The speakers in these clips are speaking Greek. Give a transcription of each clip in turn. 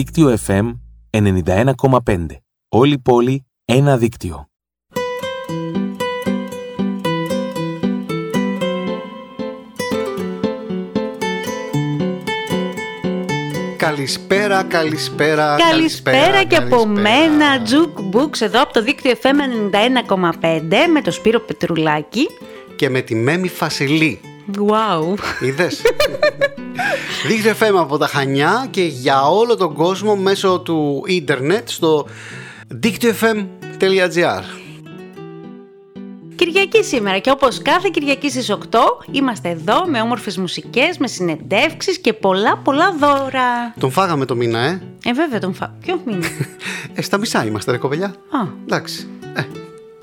Δίκτυο FM 91,5. Όλη πόλη, ένα δίκτυο. Καλησπέρα, καλησπέρα. Καλησπέρα και από μένα, Jukebooks, εδώ από το δίκτυο FM 91,5 με το Σπύρο Πετρουλάκη. Και με τη Μέμη Φασιλή. Wow. Είδες; δίκτυο FM από τα Χανιά και για όλο τον κόσμο μέσω του ίντερνετ στο δίκτυο.fm.gr Κυριακή σήμερα και όπως κάθε Κυριακή στις 8 είμαστε εδώ με όμορφες μουσικές, με συνεντεύξεις και πολλά πολλά δώρα. Τον φάγαμε το μήνα, ε. Ε, βέβαια τον φάγαμε. Ποιο μήνα; ε, στα μισά είμαστε, ρε κοπελιά. Α. Εντάξει. Ε,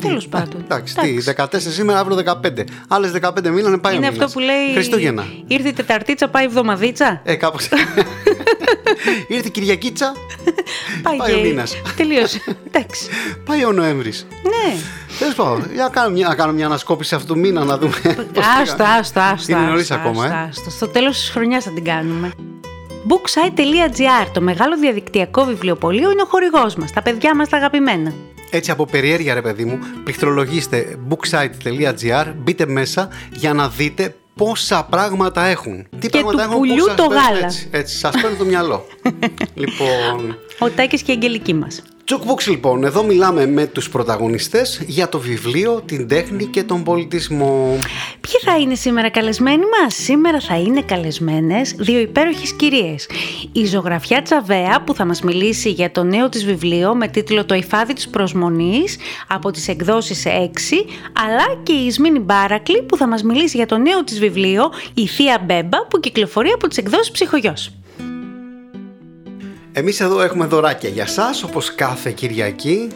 Τέλος πάντων. Εντάξει, τι, 14 σήμερα, αύριο 15. Άλλες 15 μήνε πάει Είναι ο αυτό μήνας. που λέει. Χριστούγεννα. Ήρθε η Τεταρτίτσα, πάει η Εβδομαδίτσα. Ε, κάπως. Ήρθε η Κυριακίτσα, Πάει, πάει ο μήνας. Τελείωσε. Εντάξει. πάει ο Νοέμβρης. Ναι. Τέλος πάντων, για να κάνουμε μια, να κάνουμε μια ανασκόπηση αυτού του μήνα να δούμε. πώς Άστο, πήγα. άστο, άστο. Είναι νωρίς άστο, ακόμα, άστο, ε. άστο. Στο τέλος της χρονιάς θα την κάνουμε. Booksite.gr, το μεγάλο διαδικτυακό βιβλιοπωλείο, είναι ο χορηγός μας. Τα παιδιά μας τα αγαπημένα. Έτσι από περιέργεια ρε παιδί μου, πληκτρολογήστε booksite.gr, μπείτε μέσα για να δείτε πόσα πράγματα έχουν. Τι πράγματα του έχουν πουλιού που σας το παίρνουν γάλα. Έτσι, έτσι σας παίρνει το μυαλό. λοιπόν, Ο Τάκης και η Αγγελική μας. Jukebox λοιπόν, εδώ μιλάμε με τους πρωταγωνιστές για το βιβλίο, την τέχνη και τον πολιτισμό. Ποιοι θα είναι σήμερα καλεσμένοι μας; Σήμερα θα είναι καλεσμένες δύο υπέροχες κυρίες. Η Ζωγραφιά Τσαβέα που θα μας μιλήσει για το νέο της βιβλίο με τίτλο «Το υφάδι της προσμονής» από τις εκδόσεις 6, αλλά και η Ισμήνη Μπάρακλη που θα μας μιλήσει για το νέο της βιβλίο «Η Θεία Μπέμπα» που κυκλοφορεί από τις εκδόσεις Ψυχογιός. Εμείς εδώ έχουμε δωράκια για σας, όπως κάθε Κυριακή,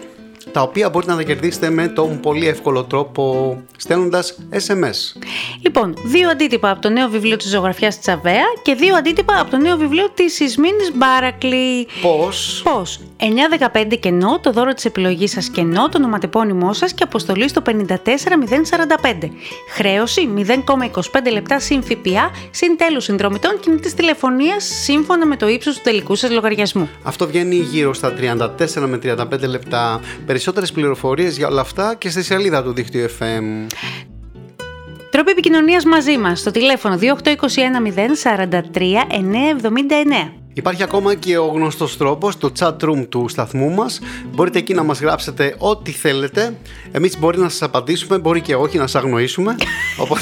τα οποία μπορείτε να τα κερδίσετε με τον πολύ εύκολο τρόπο στέλνοντας SMS. Λοιπόν, δύο αντίτυπα από το νέο βιβλίο της Ζωγραφιάς Τσαβέα και δύο αντίτυπα από το νέο βιβλίο της Ισμήνης Μπάρακλη. Πώς; Πώς; 915 κενό, το δώρο της επιλογής σας κενό, το ονοματεπώνυμό σας και αποστολή στο 54045. Χρέωση 0,25 λεπτά συν ΦΠΑ, συν τέλους συνδρομητών κινητής τηλεφωνίας σύμφωνα με το ύψος του τελικού σας λογαριασμού. Αυτό βγαίνει γύρω στα 34 με 35 λεπτά. Περισσότερες πληροφορίες για όλα αυτά και στη σελίδα του δίκτυου FM. Τρόποι επικοινωνίας μαζί μας στο τηλέφωνο 28210 43 979. Υπάρχει ακόμα και ο γνωστός τρόπος, το chat room του σταθμού μας. Μπορείτε εκεί να μας γράψετε ό,τι θέλετε. Εμείς μπορεί να σας απαντήσουμε, μπορεί και όχι να σας αγνοήσουμε. Οπότε,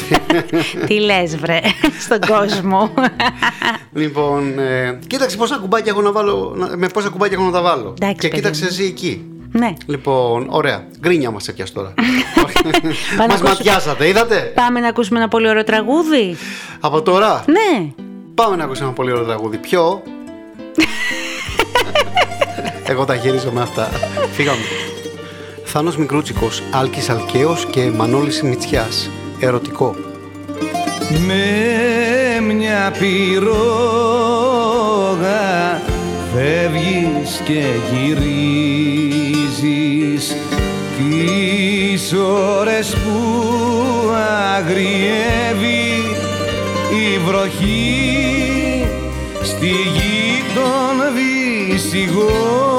Τι λες βρε στον κόσμο. λοιπόν, ε, κοίταξε πόσα κουμπάκια έχω να βάλω, να- με πόσα κουμπάκια έχω να τα βάλω. Εντάξει, και παιδί κοίταξε μου. εσύ εκεί. Ναι. Λοιπόν, ωραία. Γκρίνια μας έπιασε τώρα. να μας ακούσω- ματιάσατε, είδατε; Πάμε να ακούσουμε ένα πολύ ωραίο τραγούδι. Από τώρα; Ναι. Πάμε να ακούσουμε ένα πολύ ωραίο τραγούδι. Ποιο; Εγώ τα χειρίζομαι αυτά. Φύγαμε. Θάνος Μικρούτσικος, Άλκης Αλκαίος και Μανώλης Μητσιάς. Ερωτικό. Με μια πυρόγα φεύγεις και γυρίζεις τις ώρες που αγριεύει η βροχή. Στη γη των Βυσιγότων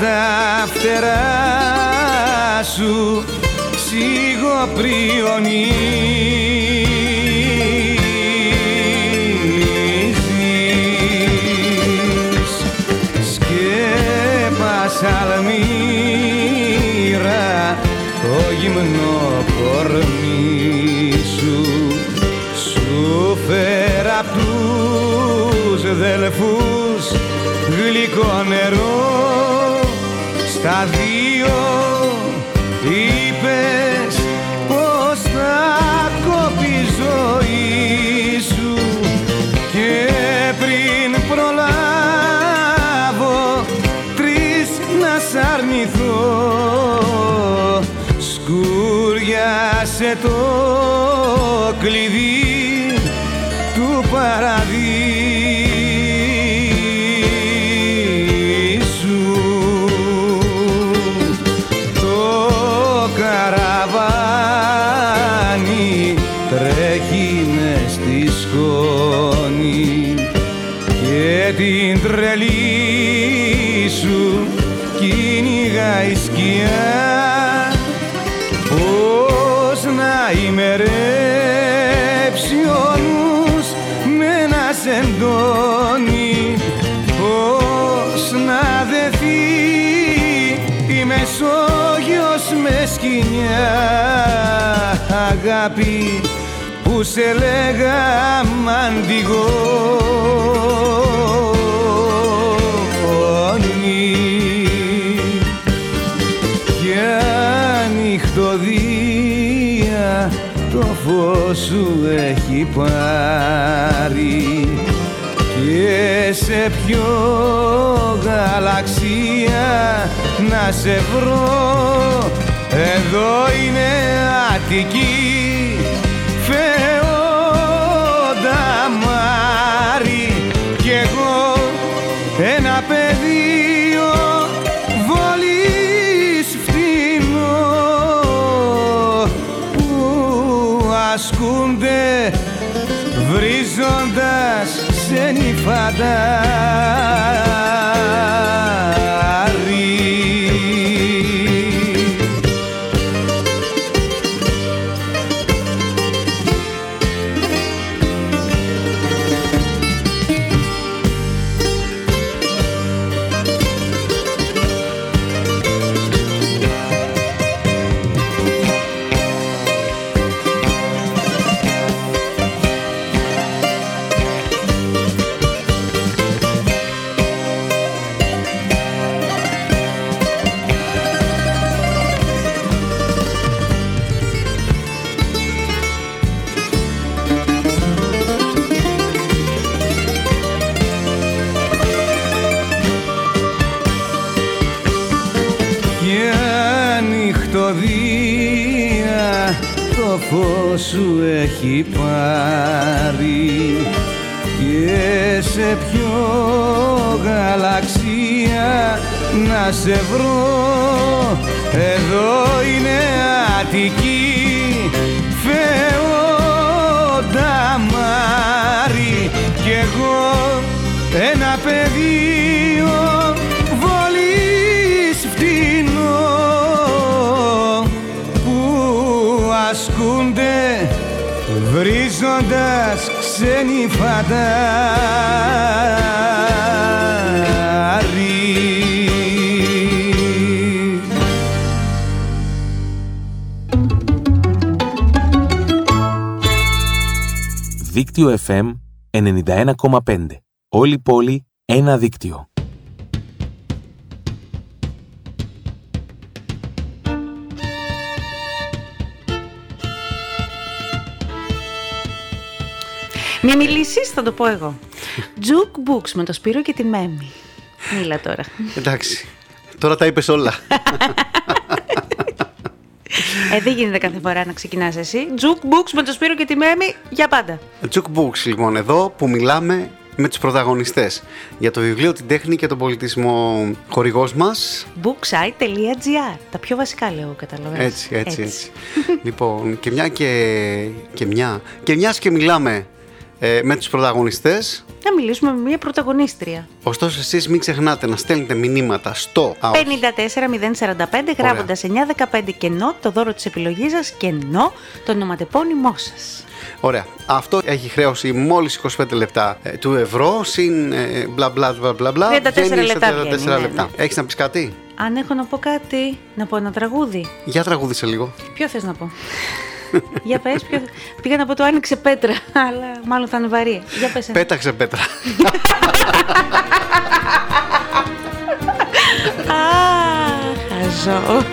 τα φτερά σου σιγοπριονίζεις σκέπασα αλμύρα το γυμνό κορμί σου. Σου φέρα απ' τους δελφούς γλυκό νερό στα δύο Η ημερέψει ο νους με πως να δεθεί η Μεσόγειος με σκηνιά αγάπη που σε λέγα μαντιγόνι. Και ανοιχτοδί το φως σου έχει πάρει. Και σε ποιο γαλαξία να σε βρω. Εδώ είναι Αττική φεόντα μάρι κι εγώ ένα πεδίο ασκούνται βρίζοντας σε νυφαντάρι το φως σου έχει πάρει και σε ποιο γαλαξία να σε βρω. Εδώ είναι Αττική φεόντα μάρι κι εγώ ένα πεδίο ασκούνται βρίζοντας ξένοι φαντάρι Δίκτυο FM 91,5. Όλη η πόλη, ένα δίκτυο. Μη μιλήσεις, θα το πω εγώ. Jukebooks με το Σπύρο και τη Μέμη. Μίλα τώρα. Εντάξει. Τώρα τα είπες όλα. Ε, δεν γίνεται κάθε φορά να ξεκινάς εσύ. Jukebooks με το Σπύρο και τη Μέμη για πάντα. Jukebooks λοιπόν εδώ που μιλάμε με τους πρωταγωνιστές για το βιβλίο, την τέχνη και τον πολιτισμό χορηγός μας. Booksite.gr. Τα πιο βασικά λέω, καταλαβαίνεις. Έτσι, έτσι, έτσι. λοιπόν, και μια και, και μια και μιας και μιλάμε ε, με τους πρωταγωνιστές, Να μιλήσουμε με μια πρωταγωνίστρια. ωστόσο εσείς μην ξεχνάτε να στέλνετε μηνύματα στο... Α, όχι. 54045 γράφοντας 915 κενό το δώρο της επιλογής σας κενό το ονοματεπώνυμό σας. Ωραία. Αυτό έχει χρέωση μόλις 25 λεπτά ε, του ευρώ, συν ε, μπλα μπλα μπλα μπλα μπλα. 34 βγαίνει στα λεπτά 34 βγαίνει, ναι, λεπτά. ναι. Έχεις να πεις κάτι; Αν έχω να πω κάτι, να πω ένα τραγούδι. Για τραγούδισε λίγο. Ποιο θες να πω; Για πες, ποιο... πήγα να πω το άνοιξε πέτρα, αλλά μάλλον θα είναι βαρύ. Για πες ένα. Πέταξε πέτρα. Α, χαζό.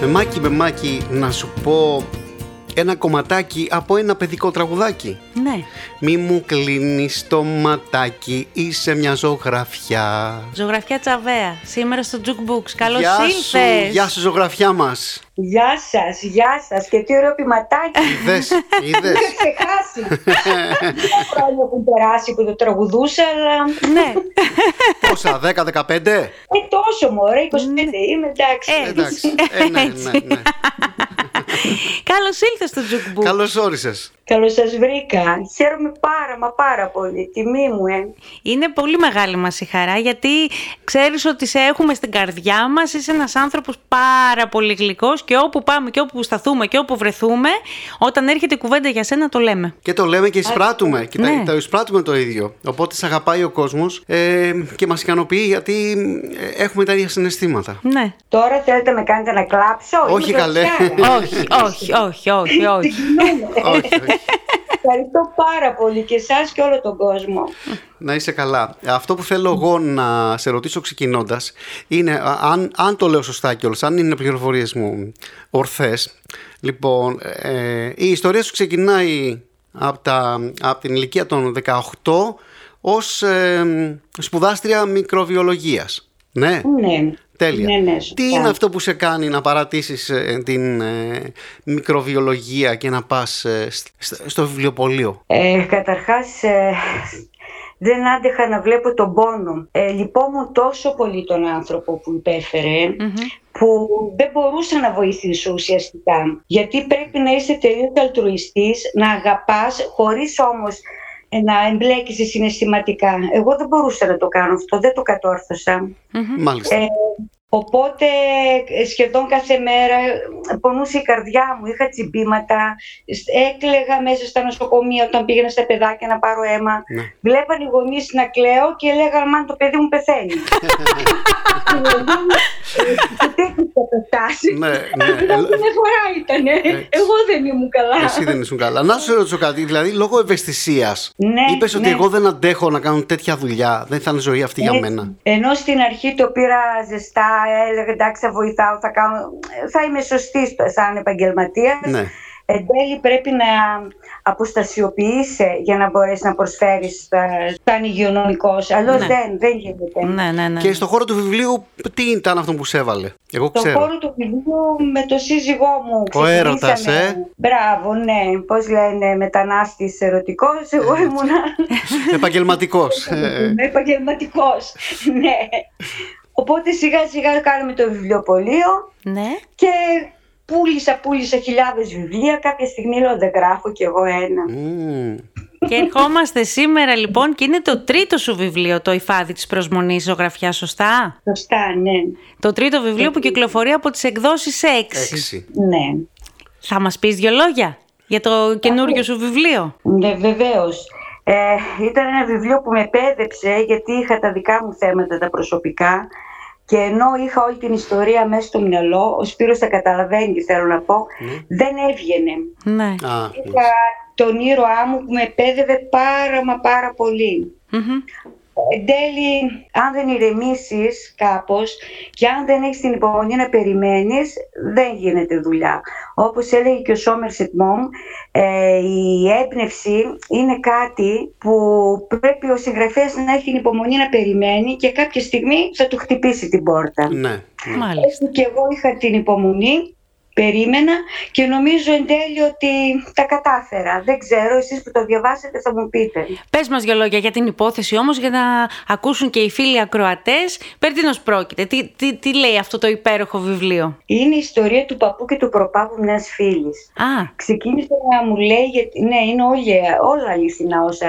Μεμάκι, μεμάκι, να σου πω ένα κομματάκι από ένα παιδικό τραγουδάκι. Ναι, Μη μου κλείνεις το ματάκι, είσαι μια ζωγραφιά. ζωγραφιά Τσαβέα, σήμερα στο Jukebooks. Καλώς γεια σου, ήρθες. γεια σου ζωγραφιά μας. Γεια σας, γεια σας και τι ωραίο ποιηματάκι. Είδες, είδες. Είχα ξεχάσει. Πολλά χρόνια που έχουν περάσει που το τραγουδούσα, αλλά Ναι, Πόσα, 10-15? ε, τόσο μωρέ, 25 είμαι, εντάξει. Ε, Εντάξει, ε, ναι, ναι, ναι. Καλώς ήλθες στο Τζουκμπού. Καλώς όρισες. Καλώς σας βρήκα. Χαίρομαι πάρα μα πάρα πολύ. Τιμή μου, ε. Είναι πολύ μεγάλη μας η χαρά γιατί ξέρεις ότι σε έχουμε στην καρδιά μας, είσαι ένας άνθρωπος πάρα πολύ γλυκός και όπου πάμε και όπου σταθούμε και όπου βρεθούμε, όταν έρχεται η κουβέντα για σένα το λέμε. Και το λέμε και εισπράττουμε. Και Ναι. τα, τα εισπράττουμε το ίδιο. Οπότε σε αγαπάει ο κόσμος ε, και μας ικανοποιεί γιατί ε, έχουμε τα ίδια συναισθήματα. Ναι. Τώρα θέλετε να με κάνετε να κλάψω. Όχι, Είμαι καλέ. κλωτσιάρα. όχι, όχι, όχι, όχι, όχι. όχι, όχι. Ευχαριστώ πάρα πολύ και εσάς και όλο τον κόσμο. Να είσαι καλά. Αυτό που θέλω εγώ να σε ρωτήσω ξεκινώντας είναι α, αν, αν το λέω σωστά κιόλας, αν είναι πληροφορίες μου ορθές. Λοιπόν, ε, η ιστορία σου ξεκινάει από, τα, από την ηλικία των 18 ως ε, σπουδάστρια μικροβιολογίας. Ναι, Ναι. Τέλεια. Ναι, ναι, σωστά. Τι είναι αυτό που σε κάνει να παρατήσεις ε, την ε, μικροβιολογία και να πας ε, σ- σ- στο βιβλιοπωλείο; Ε, καταρχάς ε, δεν άντεχα να βλέπω τον πόνο. Ε, λυπόμουν τόσο πολύ τον άνθρωπο που υπέφερε που δεν μπορούσα να βοηθήσω ουσιαστικά. Γιατί πρέπει να είσαι τελείως αλτρουιστής, να αγαπάς χωρίς όμως ε, να εμπλέκεσαι συναισθηματικά. Εγώ δεν μπορούσα να το κάνω αυτό, δεν το κατόρθωσα. Μάλιστα. Ε, οπότε ε, σχεδόν κάθε μέρα ε, πονούσε η καρδιά μου, είχα τσιμπήματα, σ- έκλαιγα μέσα στα νοσοκομεία όταν πήγαινα στα παιδάκια να πάρω αίμα. Ναι. Βλέπαν οι γονείς να κλαίω και έλεγαν «Μαν το παιδί μου πεθαίνει». Σε τέτοιες καταστάσεις. ναι, ναι. Αυτό μια φορά ήταν. Εγώ δεν ήμουν καλά. Εσύ δεν ήσουν καλά. Να σου ρωτήσω κάτι, δηλαδή λόγω ευαισθησίας. Ναι, Είπες ότι ναι. εγώ δεν αντέχω να κάνω τέτοια δουλειά. Δεν θα είναι ζωή αυτή για Έτσι. μένα. Ενώ στην αρχή το πήρα ζεστά, έλεγα εντάξει θα βοηθάω, θα, κάνω, θα είμαι σωστή στο- σαν επαγγελματία. Ναι. Εν τέλει πρέπει να αποστασιοποιείσαι για να μπορέσεις να προσφέρεις ε, σαν υγειονομικός. Αλλιώς Ναι. δεν, δεν γίνεται. Ναι, ναι, ναι. Και στο χώρο του βιβλίου, τι ήταν αυτό που σε έβαλε; Εγώ Το ξέρω. χώρο του βιβλίου με το σύζυγό μου Ο έρωτας, ξεκινήσαμε. ε; Μπράβο, ναι. Πώς λένε, μετανάστης ερωτικός. Εγώ ήμουνα Επαγγελματικός. Είμαι επαγγελματικός. ναι. Οπότε σιγά σιγά κάναμε το βιβλιοπωλείο Ναι. και πούλησα, πούλησα χιλιάδες βιβλία. Κάποια στιγμή λέω δεν γράφω κι εγώ ένα. Και ερχόμαστε σήμερα λοιπόν και είναι το τρίτο σου βιβλίο, το «Υφάδι της προσμονής ζωγραφιά», σωστά; Σωστά, ναι. Το τρίτο βιβλίο που κυκλοφορεί από τις εκδόσεις 6. Έξι. Ναι. Θα μας πεις δυο λόγια για το καινούριο σου βιβλίο; Ναι, βεβαίως. Ε, ήταν ένα βιβλίο που με επέδεψε γιατί είχα τα δικά μου θέματα τα προσωπικά και ενώ είχα όλη την ιστορία μέσα στο μυαλό, ο Σπύρος τα καταλαβαίνει τι θέλω να πω, δεν έβγαινε. Ναι. Α, Είχα τον ήρωά μου που με επέδευε πάρα μα πάρα πολύ. Μμμ. Εν τέλει, αν δεν ηρεμήσεις κάπως και αν δεν έχεις την υπομονή να περιμένεις, δεν γίνεται δουλειά. Όπως έλεγε και ο Σόμερσετ Μόμ, ε, η έμπνευση είναι κάτι που πρέπει ο συγγραφέας να έχει την υπομονή να περιμένει και κάποια στιγμή θα του χτυπήσει την πόρτα. ναι. ναι. Μάλιστα. Έτσι και εγώ είχα την υπομονή, περίμενα και νομίζω εν τέλει ότι τα κατάφερα. Δεν ξέρω, εσείς που το διαβάσετε θα μου πείτε. Πες μας δυο λόγια για την υπόθεση όμως για να ακούσουν και οι φίλοι ακροατές περί τίνος πρόκειται. Τι, τι, τι λέει αυτό το υπέροχο βιβλίο; Είναι η ιστορία του παππού και του προπάπου μιας φίλης. Α, Ξεκίνησε να μου λέει, γιατί, ναι είναι όλοι, όλα αληθινά όσα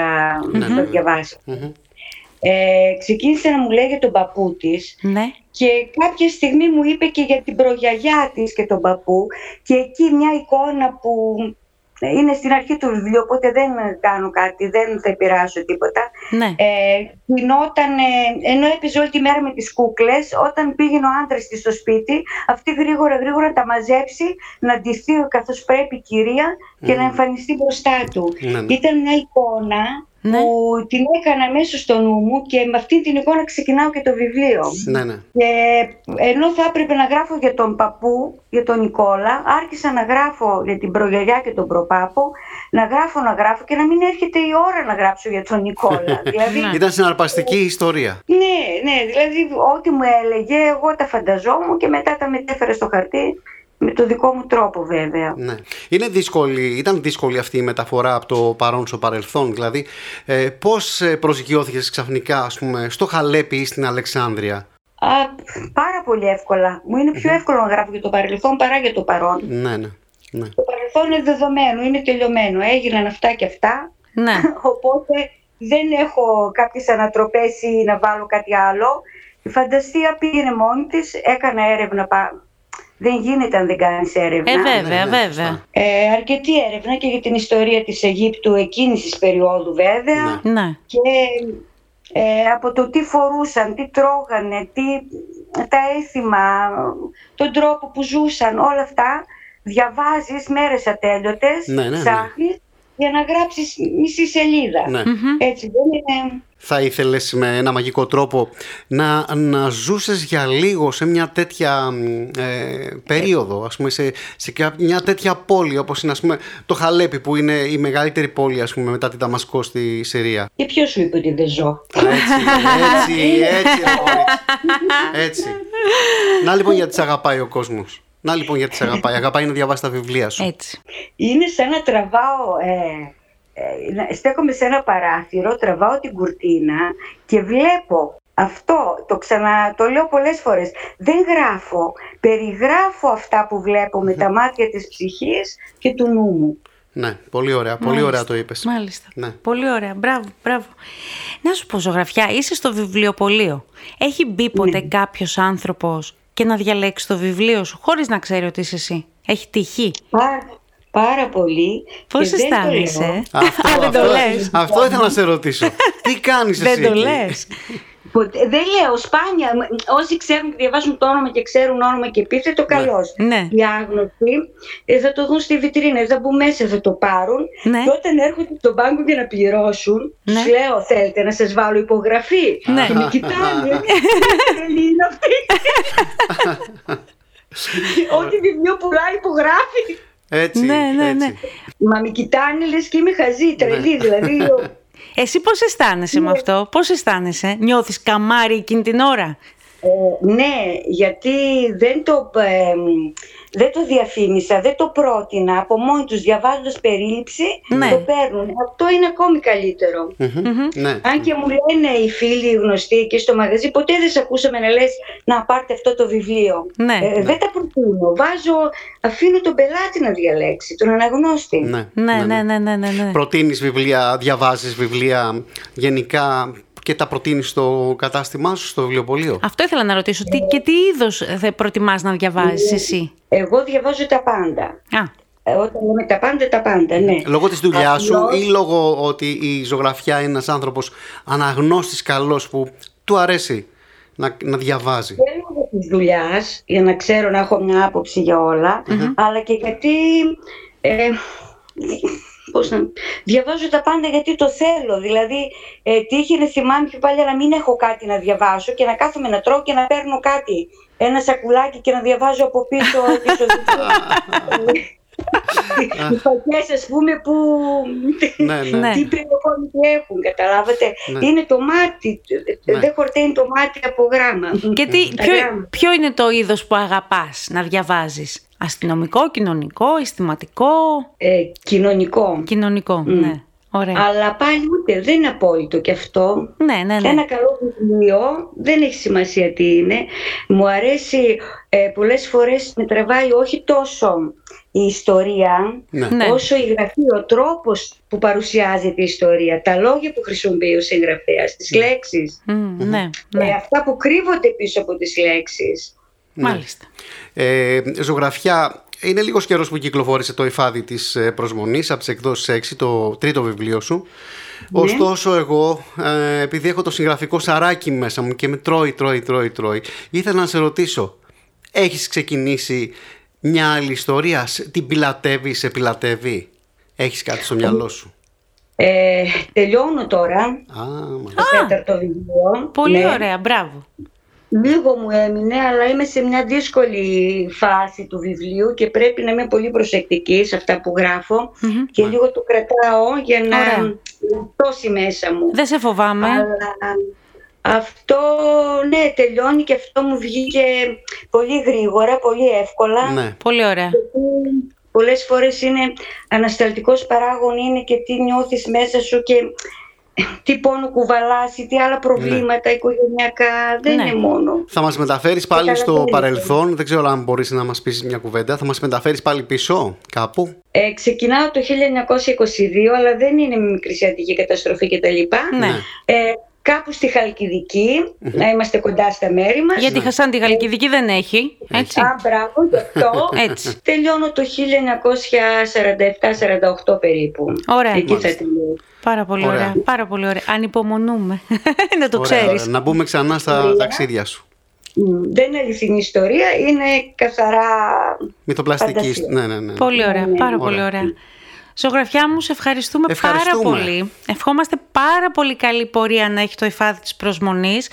το διαβάσα. Μμμ. Ε, ξεκίνησε να μου λέει για τον παππού της ναι. Και κάποια στιγμή μου είπε και για την προγιαγιά της και τον παππού και εκεί μια εικόνα που είναι στην αρχή του βιβλίου οπότε δεν κάνω κάτι, δεν θα επηρεάσω τίποτα Ναι. ε, γινόταν, ε, ενώ έπαιζε όλη τη μέρα με τις κούκλες, όταν πήγαινε ο άντρας της στο σπίτι, αυτή γρήγορα γρήγορα να τα μαζέψει, να ντυθεί καθώς πρέπει η κυρία και να εμφανιστεί μπροστά του. Ναι, ναι. Ήταν μια εικόνα Ναι. που την έκανα μέσα στο νου μου και με αυτή την εικόνα ξεκινάω και το βιβλίο. Ναι, ναι. Και ενώ θα έπρεπε να γράφω για τον παππού, για τον Νικόλα, άρχισα να γράφω για την προγιαγιά και τον προπάπο, να γράφω, να γράφω και να μην έρχεται η ώρα να γράψω για τον Νικόλα. δηλαδή, Ήταν συναρπαστική ιστορία. ναι, ναι, δηλαδή ό,τι μου έλεγε, εγώ τα φανταζόμουν και μετά τα μετέφερα στο χαρτί με το δικό μου τρόπο βέβαια. Ναι. Είναι δύσκολη, ήταν δύσκολη αυτή η μεταφορά από το παρόν στο παρελθόν. Δηλαδή, ε, πώς ε, προσγειώθηκες ξαφνικά, ας πούμε, στο Χαλέπι ή στην Αλεξάνδρεια; Α, πάρα πολύ εύκολα. Μου είναι πιο εύκολο να γράφω για το παρελθόν παρά για το παρόν. Ναι, ναι. Ναι. Το παρελθόν είναι δεδομένο, είναι τελειωμένο. Έγιναν αυτά και αυτά. Ναι. Οπότε δεν έχω κάποιες ανατροπές ή να βάλω κάτι άλλο. Η φανταστία πήγαινε μόνη της, έκανα έρευνα. Πα- Δεν γίνεται αν δεν κάνεις έρευνα. Ε, βέβαια, ναι, βέβαια. σωστά. Ε, αρκετή έρευνα και για την ιστορία της Αιγύπτου εκείνης της περίοδου βέβαια. Ναι. Ναι. Και ε, από το τι φορούσαν, τι τρώγανε, τι, τα έθιμα, τον τρόπο που ζούσαν, όλα αυτά διαβάζεις μέρες ατέλειωτες, Ναι, ναι, ναι. ψάχνεις για να γράψεις μισή σελίδα. Ναι. Έτσι δεν είναι... Θα ήθελες με ένα μαγικό τρόπο να, να ζούσες για λίγο σε μια τέτοια μ, ε, περίοδο, ας πούμε, σε, σε κα- μια τέτοια πόλη όπως είναι ας πούμε, το Χαλέπι που είναι η μεγαλύτερη πόλη ας πούμε, μετά την Ταμασκό στη Συρία. Και ποιος σου είπε ότι δεν ζω; Έτσι, έτσι, έτσι, ρε κορίτσι. έτσι. Να λοιπόν γιατί σε αγαπάει ο κόσμος. Να λοιπόν γιατί σε αγαπάει. Αγαπάει να διαβάσει τα βιβλία σου. Έτσι. Είναι σαν να τραβάω, ε, ε, να- στέκομαι σε ένα παράθυρο, τραβάω την κουρτίνα και βλέπω αυτό, το ξανα, το λέω πολλές φορές, δεν γράφω, περιγράφω αυτά που βλέπω με τα μάτια της ψυχής και του νου μου. Ναι, πολύ ωραία. Πολύ Μάλιστα. ωραία το είπες. Μάλιστα. Ναι. Πολύ ωραία. Μπράβο, μπράβο. Να σου πω, ζωγραφιά, είσαι στο βιβλιοπωλείο. Έχει μπει ποτέ Ναι. κάποιος άνθρωπος και να διαλέξει το βιβλίο σου χωρίς να ξέρει ότι είσαι εσύ; Έχει τυχεί. Πάρα, πάρα πολύ. Πώς και δεν το αισθάνεσαι; λέω. ε; Αυτό, Α, δεν το αυτό, λες. αυτό ήθελα να σε ρωτήσω. Τι κάνεις εσύ Δεν το εκεί; λες. Ποτέ- δεν λέω, σπάνια. μ, Όσοι ξέρουν και διαβάζουν το όνομα και ξέρουν όνομα και επίθετο, καλώ. Ναι. Οι άγνωστοι ε, θα το δουν στη βιτρίνα, θα μπουν μέσα, θα το πάρουν. Ναι. Και όταν έρχονται στον πάγκο για να πληρώσουν, Ναι. τους λέω: Θέλετε να σας βάλω υπογραφή; Ναι. Και με κοιτάνε. Δεν είναι αυτή. Ό,τι βιβλίο πουλάει υπογράφει. Έτσι, Ναι, ναι, ναι. έτσι. Μα με κοιτάνε λες και είμαι χαζή, τρελή. Δηλαδή, ο- Εσύ πώς αισθάνεσαι με αυτό, πώς αισθάνεσαι, νιώθεις καμάρι εκείνη την ώρα; Ε, ναι, γιατί δεν το, ε, δεν το διαφήμισα, δεν το πρότεινα. Από μόνοι τους διαβάζοντας περίληψη Ναι. το παίρνουν. Αυτό είναι ακόμη καλύτερο. Μμμ, Ναι. Αν και μου λένε οι φίλοι οι γνωστοί εκεί στο μαγαζί, ποτέ δεν σε ακούσαμε να λες να πάρτε αυτό το βιβλίο. Ναι. Ε, δεν τα προτείνω. Βάζω, αφήνω τον πελάτη να διαλέξει, τον αναγνώστη. Ναι, Ναι, ναι, ναι, ναι, ναι. ναι. Προτείνεις βιβλία, διαβάζεις βιβλία γενικά και τα προτείνεις στο κατάστημά σου, στο βιβλιοπωλείο; Αυτό ήθελα να ρωτήσω. Τι, και τι είδος θα προτιμάς να διαβάζεις εσύ; Εγώ διαβάζω τα πάντα. Α, Ε, όταν λέμε τα πάντα, τα πάντα, ναι. Λόγω της δουλειάς σου Απλώς- ή λόγω ότι η ζωγραφιά είναι ένας άνθρωπος αναγνώστης καλός που του αρέσει να, να διαβάζει; Και λόγω της δουλειάς, για να ξέρω να έχω μια άποψη για όλα, αλλά και γιατί... Ε, πώς να... Διαβάζω τα πάντα γιατί το θέλω. Δηλαδή, ε, τύχει να θυμάμαι πιο παλιά να μην έχω κάτι να διαβάσω και να κάθομαι να τρώω και να παίρνω κάτι. Ένα σακουλάκι και να διαβάζω από πίσω τις οδηγίες. Οι φακές ας πούμε που ναι, ναι. Ναι. τι περιεχόμενο έχουν, καταλάβατε. Ναι. Είναι το μάτι, Ναι. δεν χορταίνει το μάτι από γράμμα. και τι, Τα ποιο, γράμματα. ποιο είναι το είδος που αγαπάς να διαβάζεις; Αστυνομικό, κοινωνικό, αισθηματικό, Ε, κοινωνικό. κοινωνικό. Ναι, ωραία. Αλλά πάλι ούτε δεν είναι απόλυτο και αυτό. Ναι, ναι, ναι. Ένα καλό βιβλίο, δεν έχει σημασία τι είναι. Μου αρέσει ε, πολλές φορές με τραβάει όχι τόσο η ιστορία, Ναι. Ναι. όσο η γραφή, ο τρόπος που παρουσιάζεται η ιστορία, τα λόγια που χρησιμοποιεί ο συγγραφέας, τις λέξεις, Μμ, ναι, ναι. ε, αυτά που κρύβονται πίσω από τις λέξεις. Μάλιστα. Ε, ζωγραφιά, είναι λίγος καιρός που κυκλοφόρησε το υφάδι της ε, προσμονής από τις εκδόσεις 6, το τρίτο βιβλίο σου. Ναι. Ωστόσο εγώ, ε, επειδή έχω το συγγραφικό σαράκι μέσα μου και με τρώει, τρώει, τρώει, τρώει, ήθελα να σε ρωτήσω, έχεις ξεκινήσει μια άλλη ιστορία, σε- την πιλατεύεις, σε πιλατεύει, έχεις κάτι στο μυαλό σου; Ε, τελειώνω τώρα Α, μάλιστα. το τέταρτο βιβλίο. Πολύ Ναι. ωραία, μπράβο. Λίγο μου έμεινε, αλλά είμαι σε μια δύσκολη φάση του βιβλίου και πρέπει να είμαι πολύ προσεκτική σε αυτά που γραφω Μμμ. και λίγο το κρατάω για να Ωραία. να τώσει μέσα μου. Δεν σε φοβάμαι. Αλλά αυτό, ναι, τελειώνει και αυτό μου βγήκε πολύ γρήγορα, πολύ εύκολα. Ναι. Πολύ ωραία. Πολλές φορές είναι ανασταλτικός παράγων είναι και τι νιώθεις μέσα σου και τι πόνο κουβαλάς ή τι άλλα προβλήματα οικογενειακά. Δεν Ναι. είναι μόνο. Θα μας μεταφέρεις πάλι στο Καταλαβαίνετε. παρελθόν. Δεν ξέρω αν μπορείς να μας πεις μια κουβέντα. Θα μας μεταφέρεις πάλι πίσω κάπου. Ε, ξεκινάω το 1922, αλλά δεν είναι με μικρησιατική καταστροφή κτλ. Ναι. Ε, κάπου στη Χαλκιδική, να είμαστε κοντά στα μέρη μας. Γιατί Χασάν τη Γαλλικιδική δεν έχει. Έτσι. Α, μπράβο, γι' αυτό. Έτσι. Τελειώνω το 1947-48 περίπου. Ωραία. Εκεί θα Μάλιστα. τελειώσω. Πάρα πολύ Ωραία. ωραία. Πάρα πολύ ωραία. Ανυπομονούμε. να το Ωραία, ξέρεις. ωραία. Να μπούμε ξανά στα Ωραία. ταξίδια σου. Μ, Δεν είναι αληθινή ιστορία, είναι καθαρά Μυθοπλαστική. Φαντασία. Ναι, ναι, ναι. Πολύ ωραία. ναι. Πάρα πολύ Ωραία. ωραία. Ζωγραφιά μου, σε ευχαριστούμε, πάρα Ευχαριστούμε. πολύ. Ευχόμαστε πάρα πολύ καλή πορεία να έχει το υφάδι της προσμονής.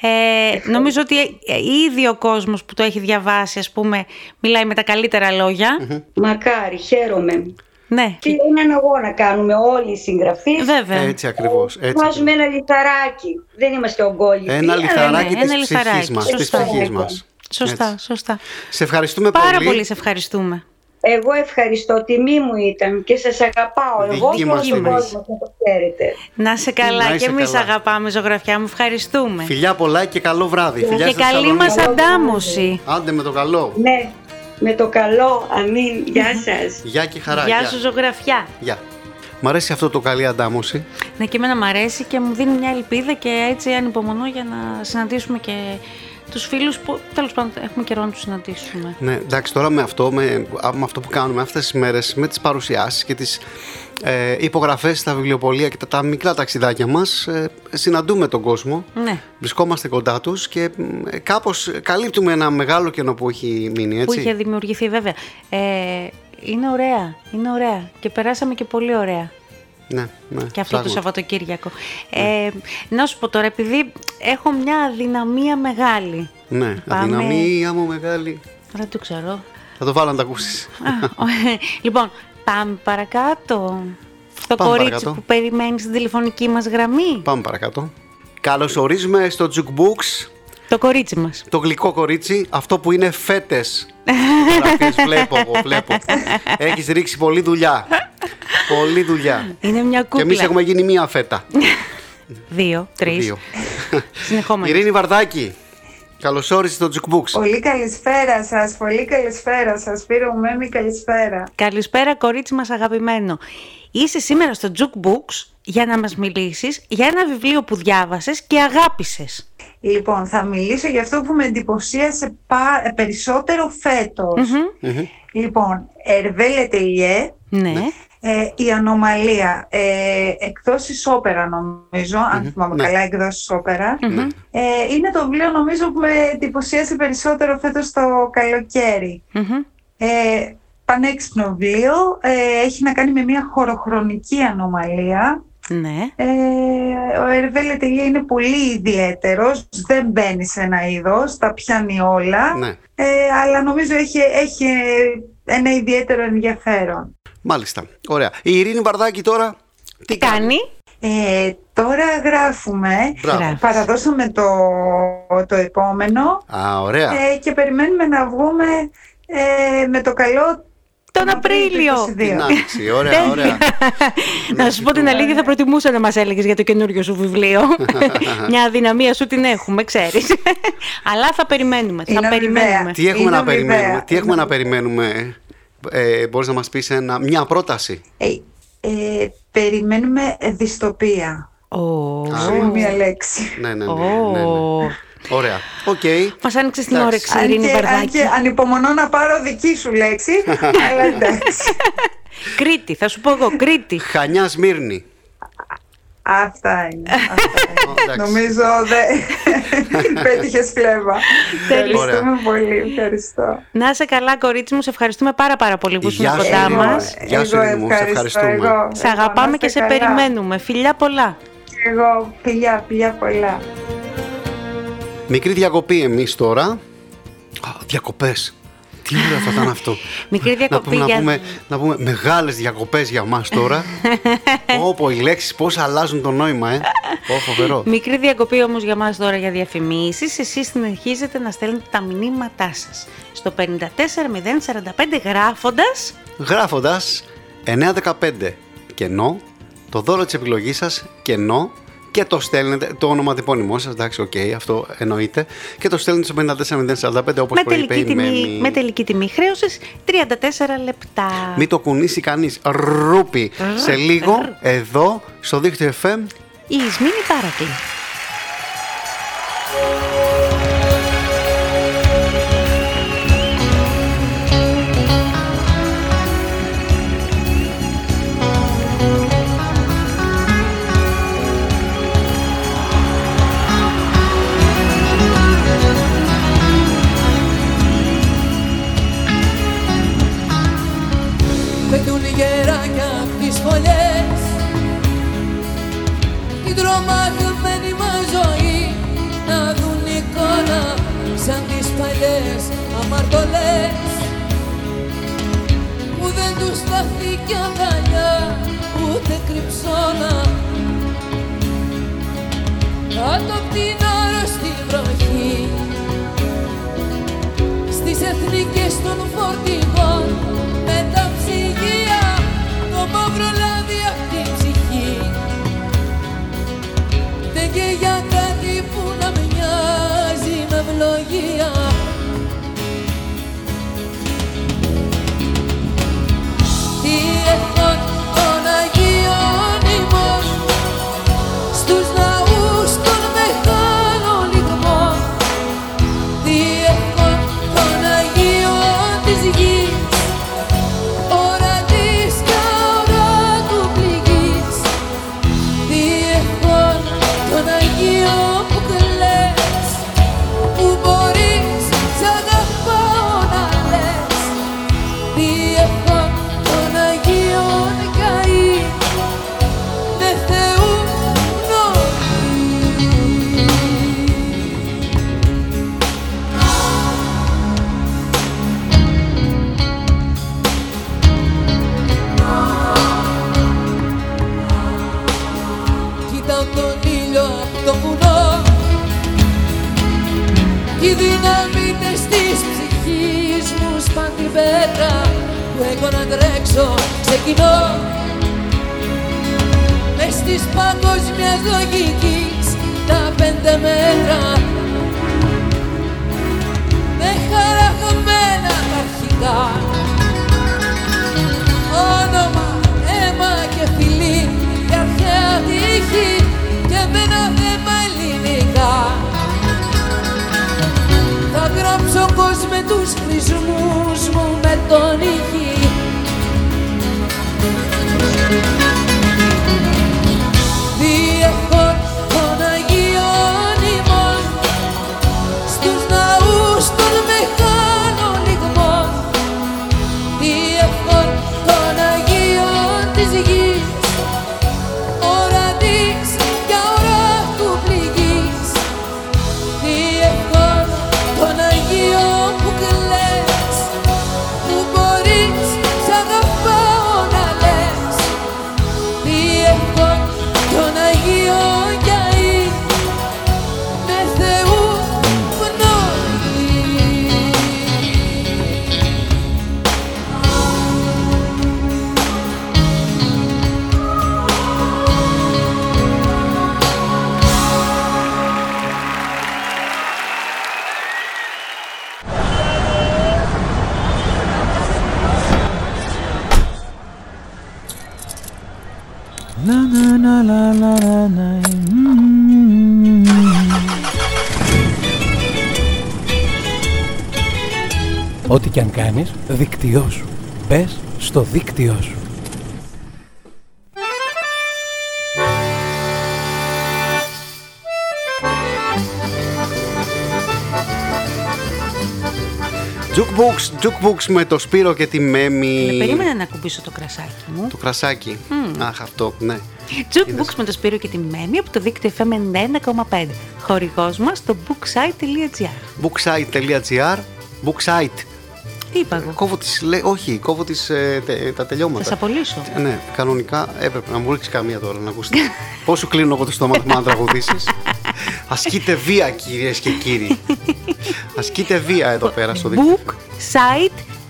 Ε, νομίζω ότι ε, ήδη ο κόσμος που το έχει διαβάσει, ας πούμε, μιλάει με τα καλύτερα λόγια. μακάρι, χαίρομαι. Ναι, Και έναν αγώνα κάνουμε όλοι οι συγγραφείς. βέβαια. Έτσι ακριβώς. Έτσι Βάζουμε ένα λιθαράκι. Δεν είμαστε ογκόλοι. Ένα αλλά λιθαράκι ναι, της ένα ψυχής λιθαράκι. μας. Της Σωστά. ψυχής μας. Σωστά, Έτσι. σωστά. Σε ευχαριστούμε Πάρα πολύ. πολύ σε ευχαριστούμε. Εγώ ευχαριστώ, τιμή μου ήταν και σας αγαπάω. Εγώ Δική και μας όλος ο τιμή. κόσμος, να το ξέρετε. Να σε καλά Να και είσαι εμείς καλά. αγαπάμε ζωγραφιά μου. Ευχαριστούμε. Φιλιά πολλά και καλό βράδυ. Φιλιά Και στη καλή Θεσσαλονίκη. μας αντάμωση. Άντε με το καλό. Ναι, με το καλό. Αμήν. Γεια σας. Γεια και χαρά. Γεια σου ζωγραφιά. Γεια. Μ' αρέσει αυτό το καλή αντάμωση. Ναι, και εμένα μου αρέσει και μου δίνει μια ελπίδα και έτσι ανυπομονώ για να συναντήσουμε και τους φίλους που τέλος πάντων έχουμε καιρό να τους συναντήσουμε. Ναι, εντάξει, τώρα με αυτό, με, α, με αυτό που κάνουμε αυτές τις μέρες, με τις παρουσιάσεις και τις ε, υπογραφές στα βιβλιοπολία και τα, τα μικρά ταξιδάκια μας, ε, συναντούμε τον κόσμο, Ναι, βρισκόμαστε κοντά τους και ε, κάπως καλύπτουμε ένα μεγάλο κενό που έχει μείνει, που έτσι. είχε δημιουργηθεί βέβαια. Ε, είναι ωραία, είναι ωραία και περάσαμε και πολύ ωραία. Ναι, ναι, Και αυτό το πράγματι. Σαββατοκύριακο. Ε, να σου πω τώρα, επειδή έχω μια αδυναμία μεγάλη. Ναι, Πάμε- αδυναμία μου μεγάλη. Δεν το ξέρω. Θα το βάλω να τα ακούσεις. Α, ο- λοιπόν, πάμε παρακάτω. Στο Πάμε κορίτσι παρακάτω. που περιμένει στην τηλεφωνική μας γραμμή. Πάμε παρακάτω. Καλώς ορίζουμε στο Jukebooks Το κορίτσι μας. το γλυκό κορίτσι, αυτό που είναι φέτες. Φωτογραφίες βλέπω εγώ, βλέπω. Έχεις ρίξει πολλή δουλειά. Πολλή δουλειά. Είναι μια Και κούκλα. εμείς έχουμε γίνει μία φέτα. Δύο, τρεις. Δύο. Συνεχόμενες. Ειρήνη Βαρδάκη, καλώς όρισες στο Jukebooks. Πολύ καλησπέρα σας, πολύ καλησπέρα σας. Σπύρο Μέμη, καλησπέρα. Καλησπέρα κορίτσι μας αγαπημένο. Είσαι σήμερα στο Jukebooks για να μας μιλήσεις για ένα βιβλίο που διάβασες και αγάπησες. Λοιπόν, θα μιλήσω για αυτό που με εντυπωσίασε πα- ε, περισσότερο φέτος. Μμμ. Λοιπόν, Ερβέλετε Ιε, Ναι. Ε, η ανομαλία, ε, εκδόσεις όπερα νομίζω, αν θυμάμαι ναι. καλά, εκδόσεις όπερα. Ναι. Ε, είναι το βιβλίο νομίζω που με εντυπωσίασε περισσότερο φέτος το καλοκαίρι. Μμμ. Ε, πανέξυπνο βιβλίο, ε, έχει να κάνει με μια χωροχρονική ανομαλία. Ναι. Ε, ο Ερβέλε Τελεία είναι πολύ ιδιαίτερος, δεν μπαίνει σε ένα είδος, τα πιάνει όλα, Ναι, ε, αλλά νομίζω έχει, έχει ένα ιδιαίτερο ενδιαφέρον. Μάλιστα. Ωραία. Η Ειρήνη Βαρδάκη τώρα τι Κάνει; Ε, τώρα γράφουμε, Μπράβο. Γράφεις. παραδώσαμε το, το επόμενο Α, ωραία. ε, και περιμένουμε να βγούμε ε, με το καλό Τον Απρίλιο. του 22. Την άνοιξη. Ωραία, ωραία. Να σου πω την αλήθεια, θα προτιμούσα να μας έλεγες για το καινούριο σου βιβλίο. Μια αδυναμία σου την έχουμε, ξέρεις. Αλλά θα περιμένουμε, θα Είναι περιμένουμε. αμοιβαία. Τι έχουμε Είναι να αμοιβαία. περιμένουμε, τι έχουμε Είναι να περιμένουμε; Ε, μπορείς να μας πεις ένα, μια πρόταση. Ε, ε, περιμένουμε δυστοπία. Ω. Σε μία λέξη. Ναι, ναι, ναι. ναι, ναι. Ω. Ωραία. Οκ. Μας άνοιξε την Εντάξει. όρεξη, Αν Ειρήνη και, αν Βαρδάκη. και ανυπομονώ να πάρω δική σου λέξη, αλλά εντάξει. Κρήτη, θα σου πω εγώ, Κρήτη. Χανιά Σμύρνη. Αυτά είναι. Αυτά είναι. εντάξει. Νομίζω δεν πέτυχες πλέμα. Ευχαριστούμε πολύ. Ευχαριστώ. Να είσαι καλά, κορίτσι μου, σε ευχαριστούμε πάρα πάρα πολύ που ήσουν Γεια σου, κοντά Ειρήνη. μας. Γεια σου, εγώ Ειρήνη μου, σε ευχαριστώ, ευχαριστούμε. εγώ. Σε Εγώ, να αγαπάμε είστε και σε καλά. περιμένουμε. Φιλιά πολλά. Και Εγώ, φιλιά, φιλιά πολλά. Μικρή διακοπή εμείς τώρα. Α, διακοπές. Τι ωραία θα ήταν αυτό. Μικρή να, διακοπή πούμε, να, για... πούμε, να πούμε μεγάλες διακοπές για μας τώρα. Όπο οι λέξεις πώς αλλάζουν το νόημα, ε. Ω, φοβερό. Μικρή διακοπή όμως για μας τώρα για διαφημίσεις. Εσείς συνεχίζετε να στέλνετε τα μηνύματά σας στο 54045 γράφοντας Γράφοντας 915 κενό το δώρο της επιλογής σας κενό και το στέλνετε, το ονοματεπώνυμό σας, εντάξει, οκ, αυτό εννοείται. Και το στέλνετε στο 54045 όπως Με προείπε τελική, η τιμή, Μέμη. με τελική τιμή χρέωσης 34 λεπτά. Μην το κουνήσει κανείς. Ρούπι. Σε λίγο, εδώ, στο δίκτυο FM, Η Ισμήνη Μπάρακλη. Την τρομαγμένη μας ζωή. Να δουν εικόνα σαν τις παλιές αμαρτωλές. Που δεν τους στάθηκε αγκαλιά ούτε κρυψώνα. Κάτω απ' την άρρωστη βροχή. Στις εθνικές των φορτηγών. Με τα ψυγεία το μαύρο λάδι και για κοινό. Μες της παγκόσμιας λογικής τα πέντε μέτρα δίκτυό σου. Μπες στο δίκτυό σου. Jukebox, jukebox με το Σπύρο και τη Μέμη. Ε, Περίμενα να κουμπίσω το κρασάκι μου. Το κρασάκι. Αχ, αυτό, ναι. Jukebox με το Σπύρο και τη Μέμη από το δίκτυο FM 91,5. Χορηγός μας στο booksite.gr. Booksite.gr Booksite. Τι είπα εγώ, Κόβω τις, λέ, όχι, κόβω τις, ε, τε- τα θα τελειώματα. σε απολύσω. Ε, Ναι, κανονικά έπρεπε να μου ρίξει καμία τώρα να ακούσει. Πώ σου κλείνω εγώ το στόμα του να τραγουδήσεις. Ασκείτε βία, κυρίες και κύριοι. Ασκείτε βία εδώ πέρα στο δίκτυο. booksite.gr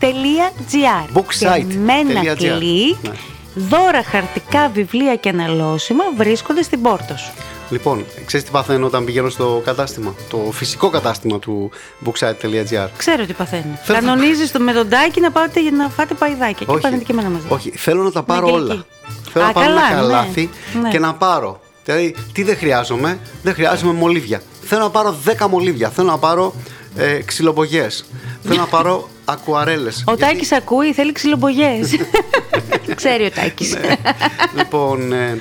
Και με ένα Booksite.gr. κλικ Ναι. Δώρα, χαρτικά, βιβλία και αναλώσιμα βρίσκονται στην πόρτα σου. Λοιπόν, ξέρεις τι παθαίνω όταν πηγαίνω στο κατάστημα, το φυσικό κατάστημα του booksite.gr. Ξέρω τι παθαίνει. Θέλω- Κανονίζεις το με τον τάκι να πάτε για να φάτε παϊδάκια. Και πάνε και εμένα μαζί. όχι, θέλω να τα πάρω Αγγελική. όλα. Θέλω Α, να πάρω καλά, ένα ναι. καλάθι Ναι. και να πάρω. Δηλαδή, τι δεν χρειάζομαι, δεν χρειάζομαι μολύβια. Θέλω να πάρω 10 μολύβια. Θέλω να πάρω ε, ξυλομπογιές. θέλω να πάρω ακουαρέλες. Ο Τάκης ακούει, θέλει ξυλομπογιές. Ξέρει ο Τάκης. Ναι. λοιπόν, ε,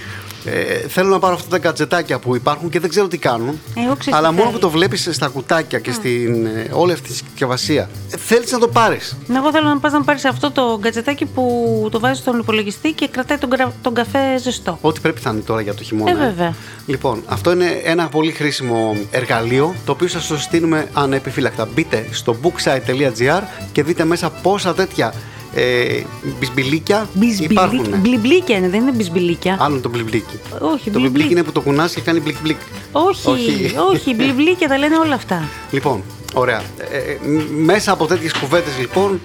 ε, θέλω να πάρω αυτά τα κατζετάκια που υπάρχουν και δεν ξέρω τι κάνουν. Εγώ ξέρω τι αλλά μόνο θέλω. που το βλέπεις στα κουτάκια και στην ε, όλη αυτή τη συσκευασία, ε, θέλεις να το πάρεις. Εγώ θέλω να πας να πάρεις αυτό το γκατζετάκι που το βάζεις στον υπολογιστή και κρατάει τον, κρα- τον καφέ ζεστό. Ό,τι πρέπει θα είναι τώρα για το χειμώνα. Ε, βέβαια. Λοιπόν, αυτό είναι ένα πολύ χρήσιμο εργαλείο το οποίο σας το στείλουμε ανεπιφύλακτα. Μπείτε στο booksite.gr και δείτε μέσα πόσα τέτοια ε, μπισμπιλίκια υπάρχουν. Μπλιμπλίκια είναι, δεν είναι μπισμπιλίκια. Άλλο το μπλιμπλίκι. Όχι, Το μπλιμπλίκι μπλιμπλίκ. είναι που το κουνάς και κάνει μπλικ μπλικ. Όχι, Όχι. όχι, μπλιμπλίκια τα λένε όλα αυτά. Λοιπόν, ωραία. Ε, ε, μ- μέσα από τέτοιες κουβέντες λοιπόν ε,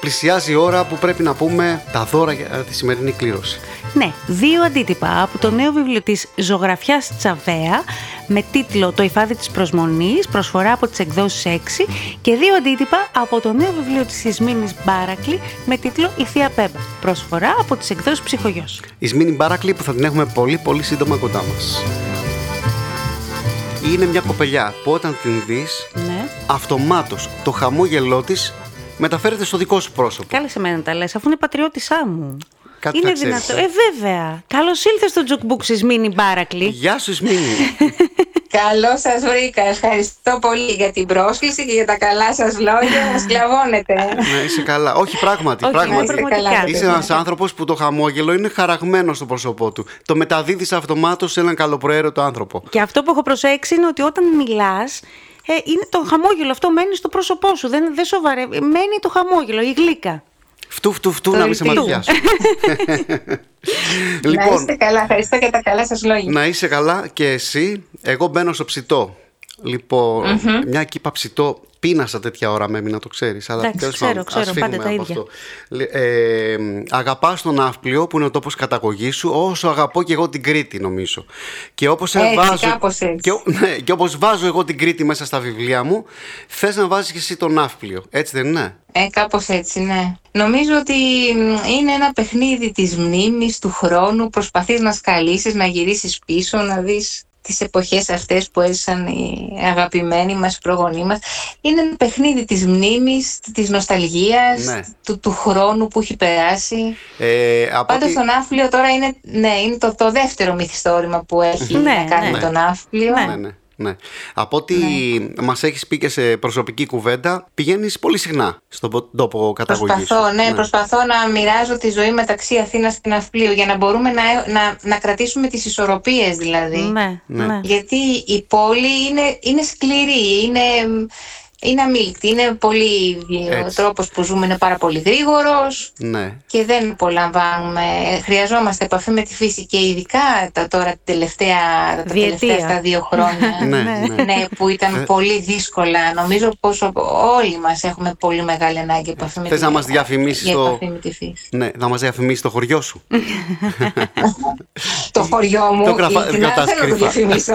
πλησιάζει η ώρα που πρέπει να πούμε τα δώρα για τη σημερινή κλήρωση. Ναι, δύο αντίτυπα από το νέο βιβλίο της Ζωγραφιάς Τσαβέα με τίτλο «Το υφάδι της προσμονής», προσφορά από τις εκδόσεις 6 και δύο αντίτυπα από το νέο βιβλίο της Ισμήνης Μπάρακλη με τίτλο «Η Θεία Πέμπα», προσφορά από τις εκδόσεις Ψυχογιός. Η Σμίνη Μπάρακλη που θα την έχουμε πολύ πολύ σύντομα κοντά μας. Είναι μια κοπελιά που όταν την δεις Ναι. αυτομάτως το χαμόγελό της μεταφέρεται στο δικό σου πρόσωπο. Κάλεσε εμένα να τα λες, αφού είναι πατριώτησά μου. Κάτι είναι τα ξέρεις, δυνατό. ε. Ε, βέβαια. Καλώς ήλθες στο Τζουκμπουκ Ισμήνη Μπάρακλη. Γεια σου Σμίνη. Καλώς σας βρήκα. Ευχαριστώ πολύ για την πρόσκληση και για τα καλά σας λόγια. Μα σκλαβώνετε. ναι, είσαι καλά. Όχι πράγματι. Όχι, πράγματι. είναι πραγματικά. καλά. Είσαι ένας άνθρωπος που το χαμόγελο είναι χαραγμένος στο πρόσωπό του. Το μεταδίδεις αυτομάτως σε έναν καλοπροαίρετο άνθρωπο. Και αυτό που έχω προσέξει είναι ότι όταν μιλάς, ε, είναι το χαμόγελο αυτό μένει στο πρόσωπό σου. Δεν, δεν σοβαρεύει. Μένει το χαμόγελο, η γλύκα. Φτού, φτού, φτού, Το να μην σε ελπίζω. μαλλιάσω. Να λοιπόν, είστε καλά. Ευχαριστώ για τα καλά σας λόγια. να είσαι καλά και εσύ. Εγώ μπαίνω στο ψητό. Λοιπόν, μια κύπα ψητό πίνασα τέτοια ώρα με να το ξέρεις αλλά Εντάξει, τέλος ξέρω, πάντων, ξέρω, ας φύγουμε πάντα τα από ίδια. αυτό. Λε- Ε, αγαπάς τον Ναύπλιο που είναι ο τόπος καταγωγής σου όσο αγαπώ και εγώ την Κρήτη νομίζω και όπως Έτσι, βάζω κάπως έτσι. και, ο- ναι, και όπως βάζω εγώ την Κρήτη μέσα στα βιβλία μου θες να βάζεις και εσύ τον Ναύπλιο έτσι δεν είναι; Ε, κάπως έτσι, ναι. Νομίζω ότι μ, είναι ένα παιχνίδι της μνήμης, του χρόνου. Προσπαθείς να σκαλίσεις, να γυρίσεις πίσω, να δεις τις εποχές αυτές που έζησαν οι αγαπημένοι μας, οι προγονείς μας. Είναι ένα παιχνίδι της μνήμης, της νοσταλγίας, Ναι. του, του χρόνου που έχει περάσει. ε, από Πάντως ό,τι- το Ναύπλιο τώρα είναι, ναι, είναι το, το δεύτερο μυθιστόρημα που έχει Ναι, να κάνει ναι. το Ναύπλιο. Ναι, ναι. Ναι. Από ό,τι μας έχεις πει και σε προσωπική κουβέντα, πηγαίνεις πολύ συχνά στον πο- τόπο καταγωγής Προσπαθώ, σου. ναι, προσπαθώ να μοιράζω τη ζωή μεταξύ Αθήνας και Ναυπλίου για να μπορούμε να, να, να κρατήσουμε τις ισορροπίες δηλαδή. Ναι, Ναι. ναι. Γιατί η πόλη είναι, είναι σκληρή, είναι, είναι αμήλικτη, είναι πολύ, ο Έτσι. τρόπος που ζούμε είναι πάρα πολύ γρήγορος Ναι. και δεν απολαμβάνουμε, χρειαζόμαστε επαφή με τη φύση και ειδικά τα, τώρα την τελευταία, τα Διετία. τελευταία αυτά δύο χρόνια. Ναι, ναι. Ναι, που ήταν Ε. πολύ δύσκολα. Νομίζω πως ο- όλοι μας έχουμε πολύ μεγάλη ανάγκη επαφή με Θες τη να μας φύση. διαφημίσεις Για το- επαφή με τη φύση. Ναι, να μας διαφημίσεις το χωριό σου. Το χωριό μου, Το γραφα- ειλικρινά, κρατάς δεν θέλω να το κρυφά. διαφημίσω.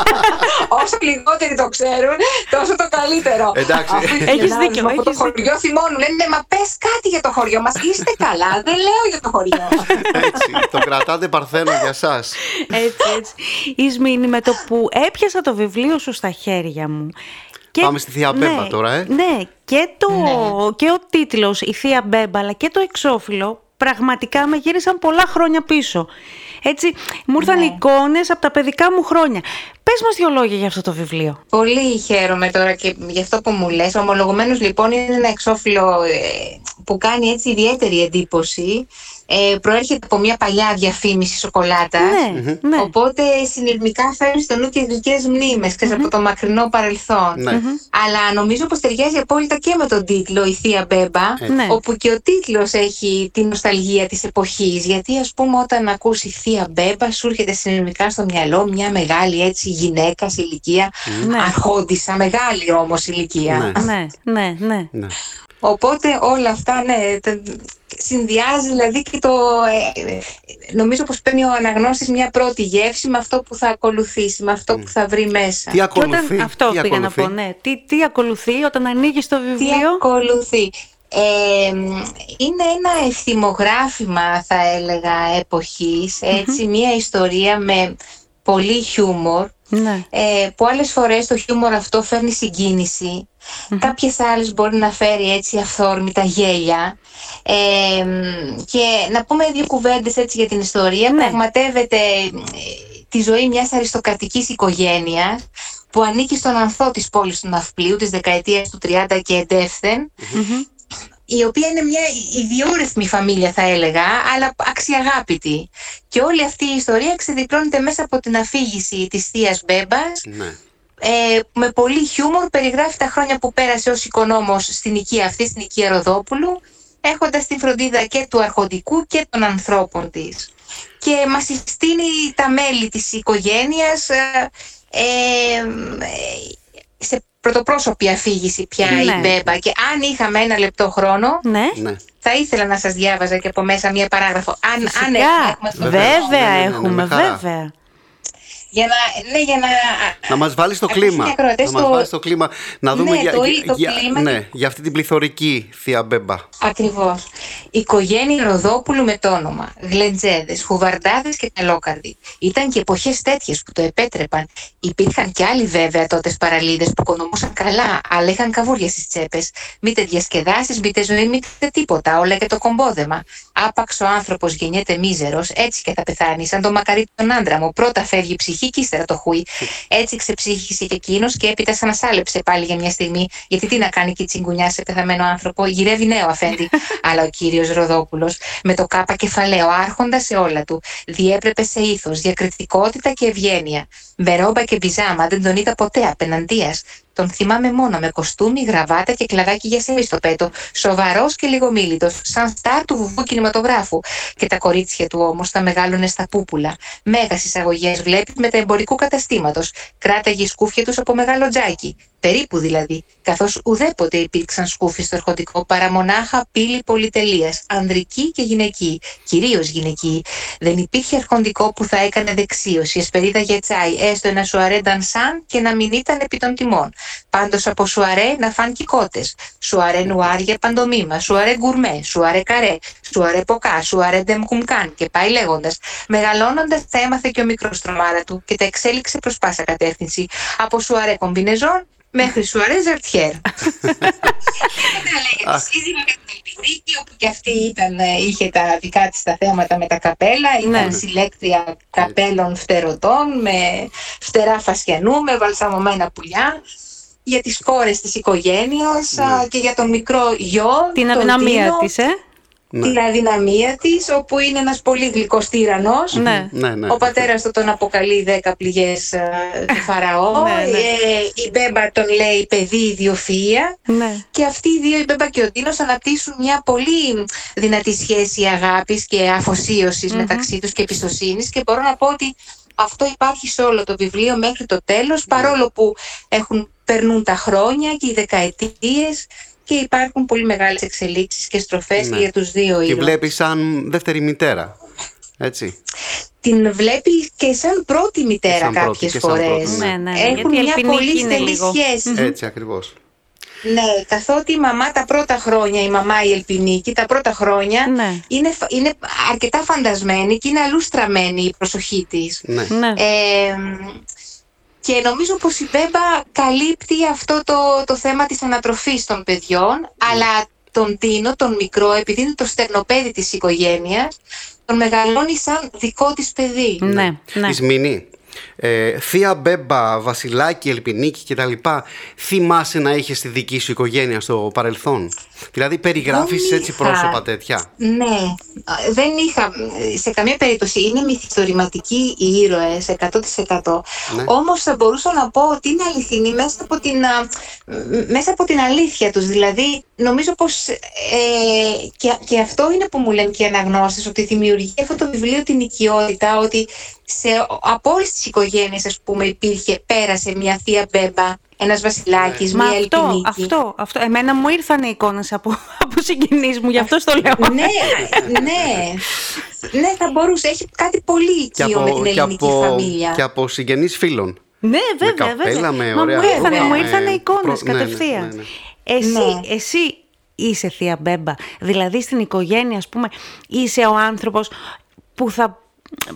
Όσο λιγότεροι το ξέρουν, τόσο το καλύτερο. Εντάξει. Αφού οι Έχεις φιλενάδες δίκιο, μου από το έχεις δίκιο. χωριό θυμώνουν, λένε «Ναι, μα πες κάτι για το χωριό μας. Είστε καλά, δεν λέω για το χωριό. Έτσι, το κρατάτε παρθένο για σας. Έτσι, έτσι. Ισμήνη, με το που έπιασα το βιβλίο σου στα χέρια μου. Πάμε στη Θεία Μπέμπα τώρα, ε. Ναι, και, το, και ο τίτλος «Η Θεία Μπέμπα» αλλά και το εξώφυλλο πραγματικά με γύρισαν πολλά χρόνια πίσω. Έτσι, μου ήρθαν Ναι. εικόνες από τα παιδικά μου χρόνια. Πες μας δύο λόγια για αυτό το βιβλίο. Πολύ χαίρομαι τώρα και γι' αυτό που μου λες. Ομολογουμένως λοιπόν είναι ένα εξώφυλλο ε, που κάνει έτσι ιδιαίτερη εντύπωση. Ε, προέρχεται από μια παλιά διαφήμιση σοκολάτας. Ναι, ναι. Οπότε συνειρμικά φέρνεις στο νου και γλυκές μνήμες από το μακρινό παρελθόν. Ναι. Αλλά νομίζω πως ταιριάζει απόλυτα και με τον τίτλο Η Θεία Μπέμπα, Ναι. όπου και ο τίτλος έχει την νοσταλγία της εποχής. Γιατί, ας πούμε, όταν ακούσεις Θεία Μπέμπα, σου έρχεται συνειρμικά στο μυαλό μια μεγάλη έτσι γυναίκα σε ηλικία, Ναι. αρχόντισα, μεγάλη όμως ηλικία. Ναι. Ναι, ναι, ναι. Ναι. Οπότε όλα αυτά, ναι, συνδυάζει δηλαδή και το... Ε, νομίζω πως παίρνει ο αναγνώστης μια πρώτη γεύση με αυτό που θα ακολουθήσει, με αυτό που θα βρει μέσα. Τι ακολουθεί. αυτό τι πήγα ακολουθεί; να πω, ναι. Τι, τι ακολουθεί όταν ανοίγεις το Τι βιβλίο; ακολουθεί. Ε, είναι ένα ευθυμογράφημα θα έλεγα εποχής, έτσι, μια ιστορία με πολύ χιούμορ, Ναι. ε, που άλλες φορές το χιούμορ αυτό φέρνει συγκίνηση, κάποιες άλλες μπορεί να φέρει έτσι αυθόρμητα γέλια. Ε, και να πούμε δύο κουβέντες έτσι για την ιστορία. Ναι. πραγματεύεται ε, τη ζωή μιας αριστοκρατικής οικογένειας που ανήκει στον ανθό της πόλης του Ναυπλίου της δεκαετίας του 30 και εντεύθεν η οποία είναι μια ιδιόρυθμη φαμίλια θα έλεγα, αλλά αξιαγάπητη. Και όλη αυτή η ιστορία ξεδιπλώνεται μέσα από την αφήγηση της θείας Μπέμπας, Ναι. ε, με πολύ χιούμορ περιγράφει τα χρόνια που πέρασε ως οικονόμος στην οικία αυτή, στην οικία Ροδόπουλου, έχοντας την φροντίδα και του αρχοντικού και των ανθρώπων της. Και μας συστήνει τα μέλη της οικογένειας ε, ε, σε πρωτοπρόσωπη αφήγηση πια Ναι. η Μπέμπα. Και αν είχαμε ένα λεπτό χρόνο, Ναι. ναι. θα ήθελα να σας διάβαζα και από μέσα μία παράγραφο. Αν, αν έχουμε, Φυσικά. έχουμε στο Βεβαίως. Βέβαια Ναι, ναι, ναι, ναι, έχουμε, με χαρά. βέβαια. Για να, ναι, για να... Να μας βάλεις στο Ακούστε, κλίμα. ακροατές, Να μας το- βάλεις στο κλίμα. Να δούμε Ναι, για, το- για, το για- κλίμα ναι, για αυτή την πληθωρική θεία Μπέμπα. Ακριβώς. Οικογένεια Ροδόπουλου με το όνομα. Γλεντζέδες, χουβαρντάδες και καλόκαρδοι. Ήταν και εποχές τέτοιες που το επέτρεπαν. Υπήρχαν και άλλοι βέβαια τότε παραλίδες που οικονομούσαν καλά, αλλά είχαν καβούρια στις τσέπες. Μήτε διασκεδάσεις, μήτε ζωή, μήτε τίποτα. Όλα και το κομπόδεμα. Άπαξ ο άνθρωπος γεννιέται μίζερος, έτσι και θα πεθάνει. Σαν το μακαρί τον άντρα μου. Πρώτα φεύγει η ψυχή και ύστερα το χουί. Έτσι ξεψύχησε και εκείνος και έπειτα σαν ασάλεψε πάλι για μια στιγμή. Γιατί τι να κάνει και η τσιγκουνιά σε πεθαμένο άνθρωπο. Γυρεύει νέο αφέντη. Αλλά ο κύριος Ροδόπουλος με το κάπα κεφαλαίο, άρχοντας σε όλα του, διέπρεπε σε ήθος, διακριτικότητα και ευγένεια. Με ρόμπα και πιζάμα δεν τον είδα ποτέ απέναντίας. Τον θυμάμαι μόνο με κοστούμι, γραβάτα και κλαδάκι για σερί στο πέτο. Σοβαρός και λιγομίλητος, σαν στάρ του βουβού κινηματογράφου. Και τα κορίτσια του όμως τα μεγάλωνε στα πούπουλα. Μέγας εισαγωγές βλέπεις με τα εμπορικού καταστήματος. Κράταγε σκούφια τους από μεγάλο τζάκι. Περίπου δηλαδή, καθώς ουδέποτε υπήρξαν σκούφοι στο ερχοτικό παρά μονάχα πύλη πολυτελείας, ανδρική και γυναική, κυρίως γυναική. Δεν υπήρχε αρχοντικό που θα έκανε δεξίωση, εσπερίδα για τσάι, έστω ένα σουαρέ ντανσάν και να μην ήταν επί των τιμών. Πάντως από σουαρέ να φαν κότε. Σουαρέ νουάρ για παντομήμα, σουαρέ γκουρμέ, σουαρέ καρέ, σουαρέ ποκά, σουαρέ ντεμκουμκάν και πάει λέγοντας. Μεγαλώνοντας τα έμαθε και ο μικρός τρομάρα του και τα εξέλιξε προς πάσα κατεύθυνση. Από σουαρέ κομπινεζόν μέχρι σουαρέ ζαρτιέρ. Μετά λέγεται σύζυγο με την Ελπιδίκη, όπου και αυτή ήταν, ε, είχε τα δικά της τα θέματα με τα καπέλα. Ήταν Ναι. συλλέκτρια καπέλων φτερωτών, με φτερά φασιανού, με βαλσαμωμένα πουλιά. Για τις κόρες της οικογένειας α, και για τον μικρό γιο, Την τον αδυναμία Τίνο, της, ε. Την αδυναμία της, όπου είναι ένας πολύ γλυκός τύραννος. Ναι. Ναι, ναι. Ο πατέρας του τον αποκαλεί δέκα πληγές ε, του Φαραώ. Ναι, ναι. Ε, η Μπέμπα τον λέει παιδί ιδιοφυΐα. Ναι. Και αυτοί οι δύο, η Μπέμπα και ο Τίνος, αναπτύσσουν μια πολύ δυνατή σχέση αγάπης και αφοσίωσης μεταξύ τους και εμπιστοσύνης. Και μπορώ να πω ότι αυτό υπάρχει σε όλο το βιβλίο μέχρι το τέλος, παρόλο που έχουν, περνούν τα χρόνια και οι δεκαετίες και υπάρχουν πολύ μεγάλες εξελίξεις και στροφές Ναι. και για τους δύο Τη ήρωες. βλέπεις σαν δεύτερη μητέρα. Έτσι. Την βλέπει και σαν πρώτη μητέρα σαν πρώτη, κάποιες και σαν φορές. πρώτη, ναι. Ναι, ναι, Έχουν γιατί η μια Ελπινίκη πολύ είναι στενή λίγο. σχέση. Έτσι ακριβώς. Ναι, καθότι η μαμά τα πρώτα χρόνια, η μαμά η Ελπινίκη, τα πρώτα χρόνια Ναι. είναι, φα- είναι αρκετά φαντασμένη και είναι αλλού στραμμένη η προσοχή της. Ναι. Ναι. Ε, και νομίζω πως η Μπέμπα καλύπτει αυτό το, το θέμα της ανατροφής των παιδιών, αλλά τον Τίνο, τον μικρό, επειδή είναι το στερνοπέδι της οικογένειας, τον μεγαλώνει σαν δικό της παιδί. Ναι, ναι. Της Μινή. Ε, Θεία Μπέμπα, Βασιλάκη, Ελπινίκη κτλ. Θυμάσαι να είχες στη δική σου οικογένεια στο παρελθόν; Δηλαδή περιγράφεις Δεν έτσι είχα. πρόσωπα τέτοια; Ναι, δεν είχα σε καμία περίπτωση. Είναι μυθιστορηματικοί οι ήρωες 100%. Ναι. Όμως θα μπορούσα να πω ότι είναι αληθινοί μέσα από την, α, μ- μέσα από την αλήθεια τους. Δηλαδή, νομίζω πως ε, και, και αυτό είναι που μου λένε και οι αναγνώστες, ότι δημιουργεί αυτό το βιβλίο την οικειότητα, ότι σε, από όλες τις οικογένειες, ας πούμε, υπήρχε, πέρασε μια θεία μπέμπα, ένας βασιλάκης, Μα μία αυτό, ελπινίκη. αυτό, αυτό. Εμένα μου ήρθαν οι εικόνες από, από συγγενείς μου, γι' αυτό στο λέω. ναι, ναι. Ναι, θα μπορούσε. Έχει κάτι πολύ Και οικείο με την από, και, ελληνική από, φαμίλια. και από συγγενείς φίλων. Ναι, Με βέβαια, καπέλα, βέβαια. με Μα ωραία μου ήρθανε, φόρμα, μου με ήρθανε εικόνες προ- ναι, ναι, κατευθείαν. ναι, ναι. Εσύ, Ναι. εσύ είσαι θεία Μπέμπα. Δηλαδή στην οικογένεια, ας πούμε, είσαι ο άνθρωπος που θα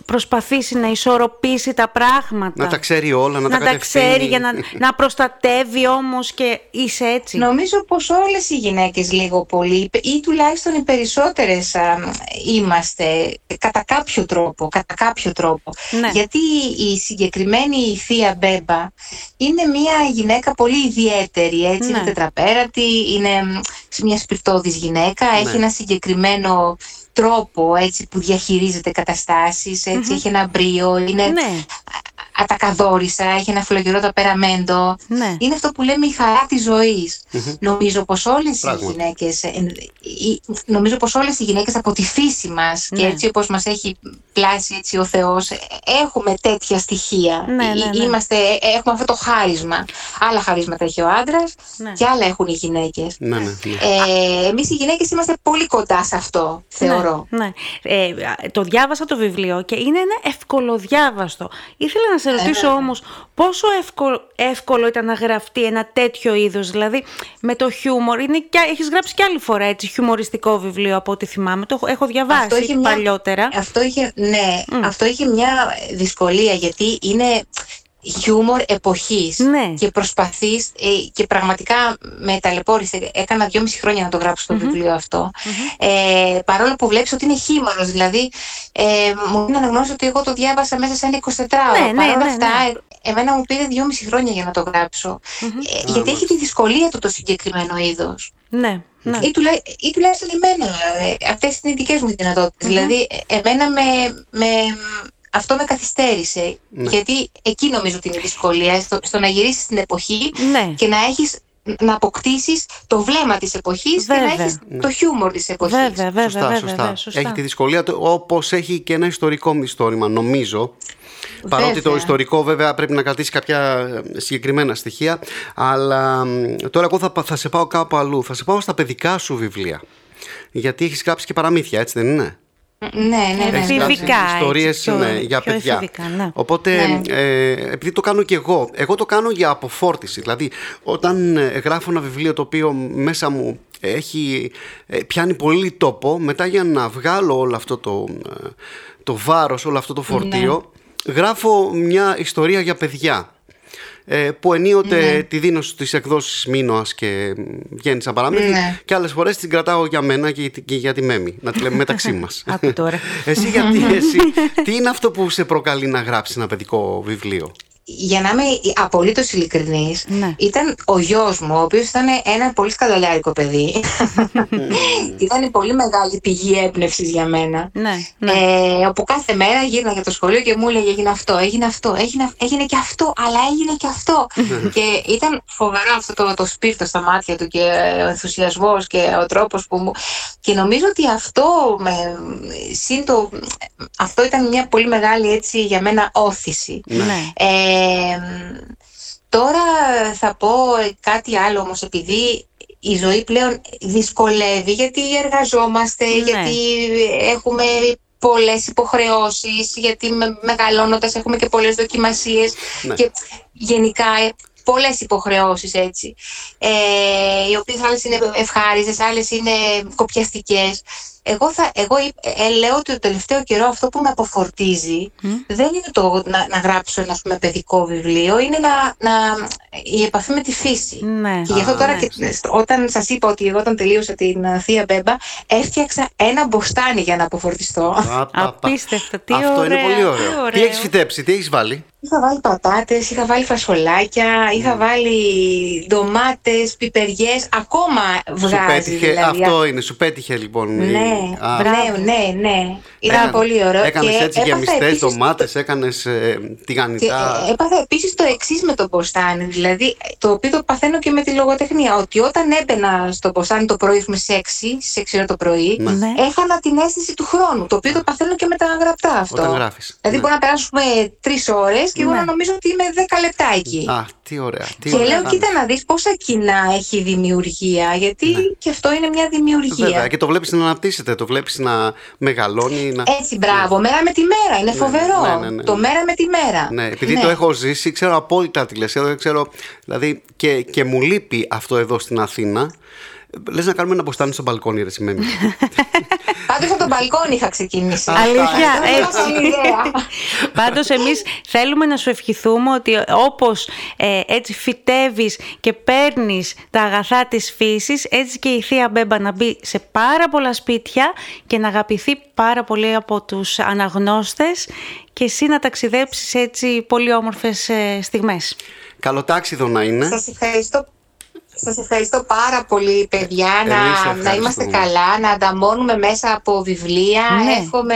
προσπαθήσει να ισορροπήσει τα πράγματα. Να τα ξέρει όλα, να, να τα τα ξέρει κατευθύνει. για να, να προστατεύει όμως και είσαι έτσι. Νομίζω πως όλες οι γυναίκες λίγο πολύ ή τουλάχιστον οι περισσότερες α, είμαστε κατά κάποιο τρόπο, κατά κάποιο τρόπο. Ναι. Γιατί η συγκεκριμένη η θεία Μπέμπα είναι μια γυναίκα πολύ ιδιαίτερη, έτσι, Ναι. είναι τετραπέρατη, είναι μ, μια σπιρτόδης γυναίκα, έχει ένα συγκεκριμένο τρόπο έτσι, που διαχειρίζεται καταστάσεις, έτσι, έχει ένα μπρίο, είναι Ναι, ατακαδόρισα, έχει ένα φλογερό ταπεραμέντο. ναι. Είναι αυτό που λέμε η χαρά της ζωης Νομίζω πως όλες οι Πράγματι. γυναίκες, ε, οι- νομίζω πως όλες οι γυναίκες από τη φύση μας και Ναι. έτσι όπως μας έχει πλάσει έτσι ο Θεός, ε, έχουμε τέτοια στοιχεία. Ναι, ναι, Ε, ναι. Είμαστε, ε, έχουμε αυτό το χάρισμα. Άλλα χαρίσματα έχει ο άντρας Ναι. και άλλα έχουν οι γυναίκες. Ναι, ναι, ναι. Ε, εμείς οι γυναίκες είμαστε πολύ κοντά σε αυτό, θεωρώ. Ναι, ναι. Ε, το διάβασα το βιβλίο και είναι ένα ευκολοδιάβαστο. Ήθελα να σε ρωτήσω όμως πόσο εύκολο, εύκολο ήταν να γραφτεί ένα τέτοιο είδος, δηλαδή με το χιούμορ; Είναι και, έχεις γράψει και άλλη φορά έτσι χιουμοριστικό βιβλίο από ό,τι θυμάμαι. Το έχω- έχω διαβάσει είχε μια- παλιότερα. Αυτό είχε, ναι, αυτό είχε μια δυσκολία γιατί είναι χιούμορ εποχής Ναι. και προσπαθείς ε, και πραγματικά με ταλαιπώρησε. Έκανα δυόμιση χρόνια να το γράψω το βιβλίο αυτό. Ε, παρόλο που βλέπεις ότι είναι χήμαρος, δηλαδή ε, μου είναι αναγνώριση ότι εγώ το διάβασα μέσα σε ένα 24ωρο. Ναι, ναι, Παρ' όλα ναι, αυτά, ναι. ε, εμένα μου πήρε δυόμιση χρόνια για να το γράψω. Ε, γιατί έχει τη δυσκολία του το συγκεκριμένο είδος. Ναι, ναι. Ή, τουλά, ή τουλάχιστον εμένα. Ε, αυτές είναι οι δικές μου δυνατοτητες Δηλαδή, ε, εμένα με, με, αυτό με καθυστέρησε. Ναι. Γιατί εκεί νομίζω ότι είναι η δυσκολία, στο, στο να γυρίσεις στην εποχή Ναι. και να έχεις να αποκτήσεις το βλέμμα της εποχής και Βέβαια. να έχεις το χιούμορ της εποχής. Βέβαια, βέβαια, σωστά, βέβαια, σωστά. βέβαια, σωστά. Έχει τη δυσκολία του, όπως έχει και ένα ιστορικό μυστόρημα, νομίζω. Παρότι το Βέβαια. ιστορικό βέβαια πρέπει να κρατήσει κάποια ε, συγκεκριμένα στοιχεία. Αλλά μ, τώρα εγώ θα, πα- θα σε πάω κάπου αλλού. Θα σε πάω στα παιδικά σου βιβλία. Γιατί έχεις γράψει και παραμύθια, έτσι δεν είναι; Ναι, ναι, ναι. Έχεις ναι. γράψει Εφηβικά, έτσι, ιστορίες πιο- ναι, για πιο παιδιά. εφηβικά, ναι. Οπότε, Ναι. ε, επειδή το κάνω και εγώ, εγώ το κάνω για αποφόρτιση. Δηλαδή, όταν ε, γράφω ένα βιβλίο το οποίο μέσα μου έχει, ε, πιάνει πολύ τόπο, μετά για να βγάλω όλο αυτό το, ε, το βάρος, όλο αυτό το φορτίο, Ναι. γράφω μια ιστορία για παιδιά. Ε, που ενίοτε Ναι. τη δίνω στις εκδόσεις Μίνωας και βγαίνει σαν παράμετρη Ναι. και άλλες φορές την κρατάω για μένα και, και για τη Μέμη, να τη λέμε μεταξύ μας. Άκου τώρα. Εσύ γιατί, εσύ, τι είναι αυτό που σε προκαλεί να γράψεις ένα παιδικό βιβλίο; Για να είμαι απολύτως ειλικρινής, Ναι. ήταν ο γιος μου, ο οποίος ήταν ένα πολύ σκανδαλιάρικο παιδί. ήταν πολύ μεγάλη πηγή έμπνευσης για μένα. Ναι, ναι. Ε, όπου κάθε μέρα γύρνα για το σχολείο και μου έλεγε έγινε αυτό, έγινε αυτό, έγινε, έγινε και αυτό, αλλά έγινε και αυτό. και ήταν φοβερό αυτό το, το σπίρτο στα μάτια του και ο ενθουσιασμός και ο τρόπος που μου... Και νομίζω ότι αυτό, με, συν το, αυτό ήταν μια πολύ μεγάλη έτσι για μένα όθηση. ναι. Ε, τώρα θα πω κάτι άλλο όμως επειδή η ζωή πλέον δυσκολεύει γιατί εργαζόμαστε, Ναι. γιατί έχουμε πολλές υποχρεώσεις, γιατί με, μεγαλώνοντας έχουμε και πολλές δοκιμασίες Ναι. και γενικά ε, πολλές υποχρεώσεις έτσι, ε, οι οποίες άλλες είναι ευχάριστες, άλλες είναι κοπιαστικές. Εγώ, θα, εγώ ε, λέω ότι το τελευταίο καιρό αυτό που με αποφορτίζει δεν είναι το να, να γράψω ένα ας πούμε, παιδικό βιβλίο, είναι να, να, η επαφή με τη φύση. Ναι. Και γι' αυτό Α, τώρα ναι. και, στο- όταν σας είπα ότι εγώ όταν τελείωσα την ε, Θεία Μπέμπα έφτιαξα ένα μποστάνι για να αποφορτιστώ. Α, πα, πα. Απίστευτο, τι Αυτό είναι ωραίο, πολύ τι ωραίο. Τι ωραίο. έχεις φυτέψει, τι έχεις βάλει; Είχα βάλει πατάτες, είχα βάλει φασολάκια, είχα βάλει ντομάτες, πιπεριές, ακόμα Σου βγάζει πέτυχε, δηλαδή. αυτό είναι, σου πέτυχε λοιπόν. η- Ναι, Α, ναι, ναι, ναι. Ήταν έκανες- πολύ ωραίο. Έκανες και έτσι έπαθα γεμιστές επίσης- ντομάτες, έκανες ε, Και τηγανιτά. ε, έπαθα επίσης το εξής με το μποστάνι, δηλαδή το οποίο το παθαίνω και με τη λογοτεχνία, ότι όταν έμπαινα στο μποστάνι το πρωί, έχουμε στις 6, στις 6 ώρα το πρωί, Ναι. Ναι. έχανα την αίσθηση του χρόνου, το οποίο το παθαίνω και με τα γραπτά αυτό. Όταν γράφεις. Δηλαδή Ναι. μπορεί να περάσουμε τρεις ώρες και εγώ Ναι. να νομίζω ότι είμαι 10 λεπτά εκεί. Α, Τι ωραία. Τι Και ωραία λέω, θα κοίτα είναι. να δεις πόσα κοινά έχει η δημιουργία, γιατί Ναι. και αυτό είναι μια δημιουργία. Βέβαια, και το βλέπεις να αναπτύσσεται, το βλέπεις να μεγαλώνει. Να... Έτσι, μπράβο, μέρα με τη μέρα, είναι φοβερό. ναι, ναι, ναι. Το μέρα με τη μέρα. Ναι, επειδή το έχω ζήσει, ξέρω απόλυτα τι λες. Εδώ ξέρω, δηλαδή, και, και μου λείπει αυτό εδώ στην Αθήνα. Λες να κάνουμε ένα μποστάνι στο μπαλκόνι, ρε Σημέμι. Πάντως από τον μπαλκόνι είχα ξεκινήσει. Αλήθεια, Δεν έχω έτσι. άλλη ιδέα. Πάντως εμείς θέλουμε να σου ευχηθούμε ότι όπως ε, έτσι φυτεύεις και παίρνεις τα αγαθά της φύσης, έτσι και η Θεία Μπέμπα να μπει σε πάρα πολλά σπίτια και να αγαπηθεί πάρα πολύ από τους αναγνώστες και εσύ να ταξιδέψεις έτσι πολύ όμορφες ε, στιγμές. Καλοτάξιδο να είναι. Σας ευχαριστώ. Σας ευχαριστώ πάρα πολύ παιδιά Εμείς να, να ευχαριστούμε. είμαστε καλά, να ανταμώνουμε μέσα από βιβλία. Ναι. Εύχομαι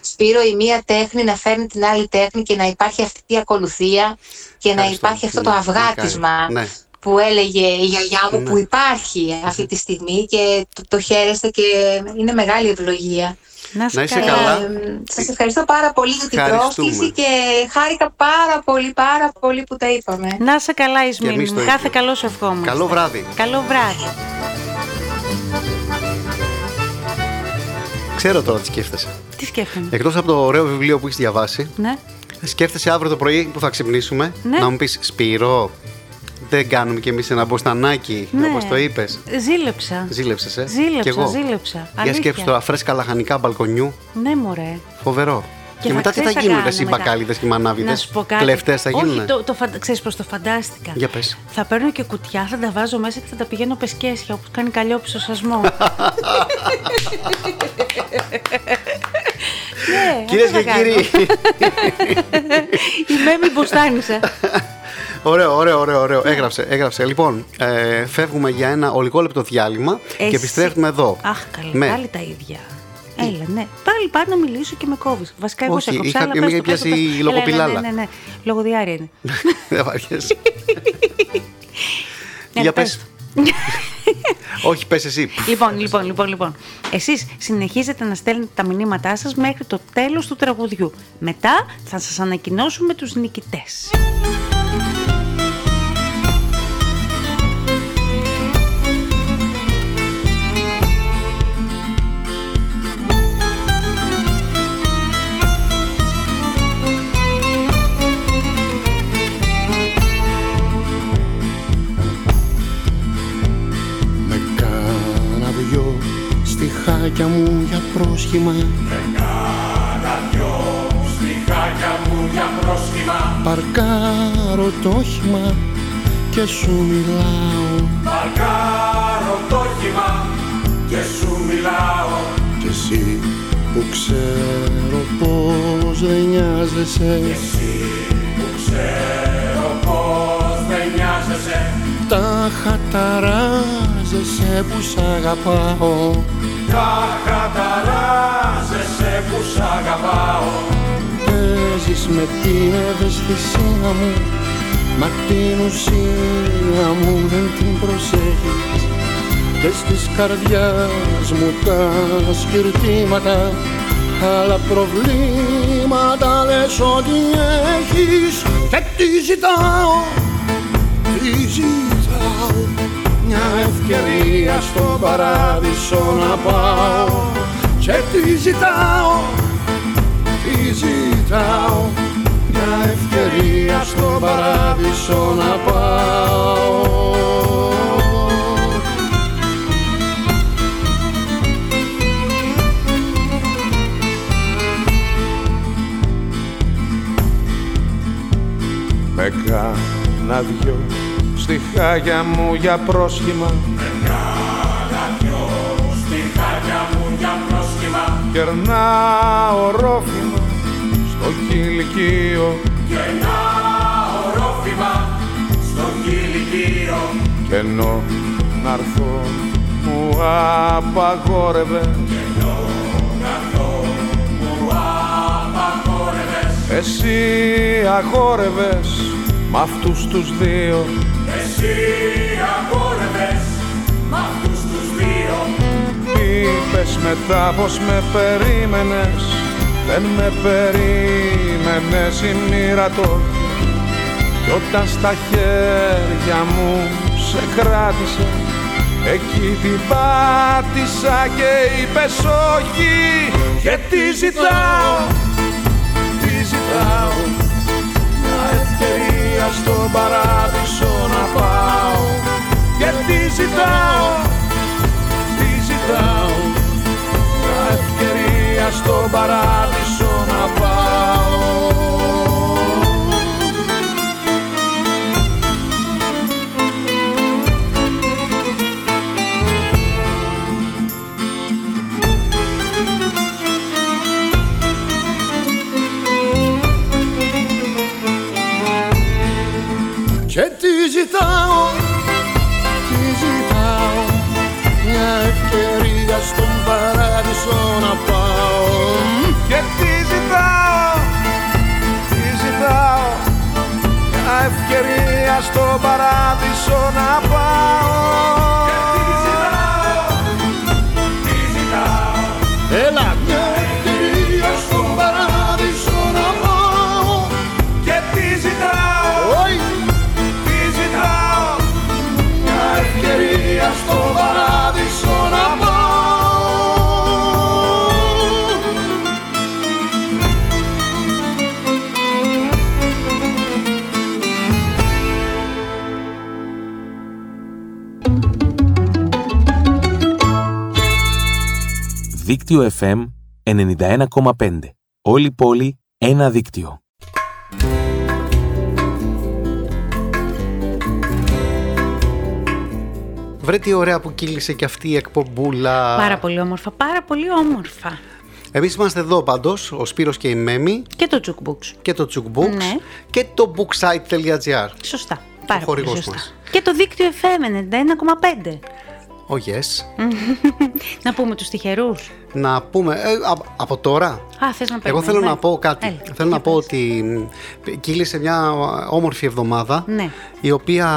Σπύρο η μία τέχνη να φέρνει την άλλη τέχνη και να υπάρχει αυτή η ακολουθία και να Ευχαριστώ, υπάρχει αυτό το ναι. αυγάτισμα Μακάρι. Ναι. που έλεγε η γιαγιά μου Ναι. που υπάρχει αυτή τη στιγμή και το, το χαίρεστε και είναι μεγάλη ευλογία. Να, Να είσαι καλά. καλά. Ε, σας ευχαριστώ πάρα πολύ για την Ευχαριστούμε. πρόσκληση και χάρηκα πάρα πολύ πάρα πολύ που τα είπαμε. Να σε καλά Ισμήνη εμείς μου. το Κάθε ίδιο. καλό σου ευχόμαστε. Καλό βράδυ. Καλό βράδυ. Ξέρω τώρα τι σκέφτεσαι. Τι σκέφτομαι. Εκτός από το ωραίο βιβλίο που έχεις διαβάσει, Ναι. σκέφτεσαι αύριο το πρωί που θα ξυπνήσουμε Ναι. να μου πεις Σπύρο, δεν κάνουμε κι εμείς ένα μποστανάκι, Ναι. όπως το είπες. Ζήλεψα. Ζήλεψες, ε; Ζήλεψα, Κι εγώ. ζήλεψα. Για Αλήθεια. σκέψου τώρα, φρέσκα λαχανικά μπαλκονιού. Ναι, μωρέ. Φοβερό. Και, θα μετά τι θα ξέρεις γίνουν, κάνουμε εσύ μετά. μπακάλιδε και μανάβιδες; Να σου πω κάτι. Κλεφτέ θα γίνουν. Όχι, το, το, φαν- ξέρεις πώς το φαντάστηκα. Για πες. Θα παίρνω και κουτιά, θα τα βάζω μέσα και θα τα πηγαίνω πεσκέσια όπως κάνει καλλιόπισο σασμό. ναι, Κυρίες αυτό και θα κάνω. κύριοι. Η Μέμη μποστάνισα. Ωραίο, ωραίο, ωραίο, ωραίο. Έγραψε, έγραψε. Λοιπόν, ε, φεύγουμε για ένα ολικόλεπτο διάλειμμα και Εσύ- επιστρέφουμε εδώ. Αχ, καλά, Με- πάλι τα ίδια. Έλα, ναι. Πάλι πάρει να μιλήσω και με κόβεις. Βασικά, εγώ Όχι, σε έκοψα, είχα- αλλά με πες είχε το, πες το, πιάσει πες το. η Έλα, έλα, λογοπηλάλα. Ναι, ναι, ναι. Λογοδιάρεια είναι. Δεν βαριέσαι. Ναι, Για πες πες. Όχι, πες εσύ. Λοιπόν, λοιπόν, λοιπόν, λοιπόν. Εσείς συνεχίζετε να στέλνετε τα μηνύματά σας μέχρι το τέλος του τραγουδιού. Μετά θα σας ανακοινώσουμε τους νικητές. Πρόσχημα. Με κάνα δυο στιχάκια μου για πρόσχημα Παρκάρω το όχημα και σου μιλάω. Παρκάρω το όχημα και σου μιλάω. Κι εσύ που ξέρω πως δεν νοιάζεσαι. Κι εσύ που ξέρω πως δεν νοιάζεσαι. Τα χαταράζεσαι που σ' αγαπάω. Τα χαταράζεσαι που σ' αγαπάω. Παίζεις με την ευαισθησία μου Μα την ουσία μου δεν την προσέχεις. Και στις καρδιάς μου τα σκυρτήματα Άλλα προβλήματα λες ότι έχεις. Και τι ζητάω τι ζητάω μια ευκαιρία στον παράδεισο να πάω και τι ζητάω, τι ζητάω μια ευκαιρία στον παράδεισο να πάω. Με κάνα δυο στιχάκια μου για πρόσχημα Κερνάω ρόφημα στο κηλικείο. Κερνάω ρόφημα στο κηλικείο. Κι ενώ να'ρθω μου απαγόρευες. Εσύ αγόρευες μ' αυτούς τους δύο. Εσύ αγόρευες Είπες μετά πως με περίμενες Δεν με περίμενες η μοίρα το. Κι όταν στα χέρια μου σε κράτησα Εκεί την πάτησα και είπες όχι. Και τι ζητάω, τι ζητάω Μια ευκαιρία στον παράδεισο να πάω. Και τι ζητάω, τι ζητάω Μια ευκαιρία στον παράδεισο να πάω. Και τι ζητάω, ευκαιρία στον παράδεισο να πάω. Και τι ζητάω, τι ζητάω Μια ευκαιρία στον παράδεισο να πάω Δίκτυο FM 91,5. Όλη πόλη, ένα δίκτυο. Βρε τι ωραία που κύλησε και αυτή η εκπομπούλα. Πάρα πολύ όμορφα, πάρα πολύ όμορφα. Εμείς είμαστε εδώ πάντως, ο Σπύρος και η Μέμη Και το jukebox. και το Jukebooks Ναι. και το booksite.gr. Σωστά. Πάρα πολύ χορηγός σωστά. μας. Και το δίκτυο FM 91,5. Oh yes. Να πούμε τους τυχερούς. Να πούμε, ε, α- από τώρα, Α, θες να εγώ περιμένουμε. θέλω να πω κάτι. Έλα, θέλω να για πω πες. ότι μ, κύλησε μια όμορφη εβδομάδα Ναι. η οποία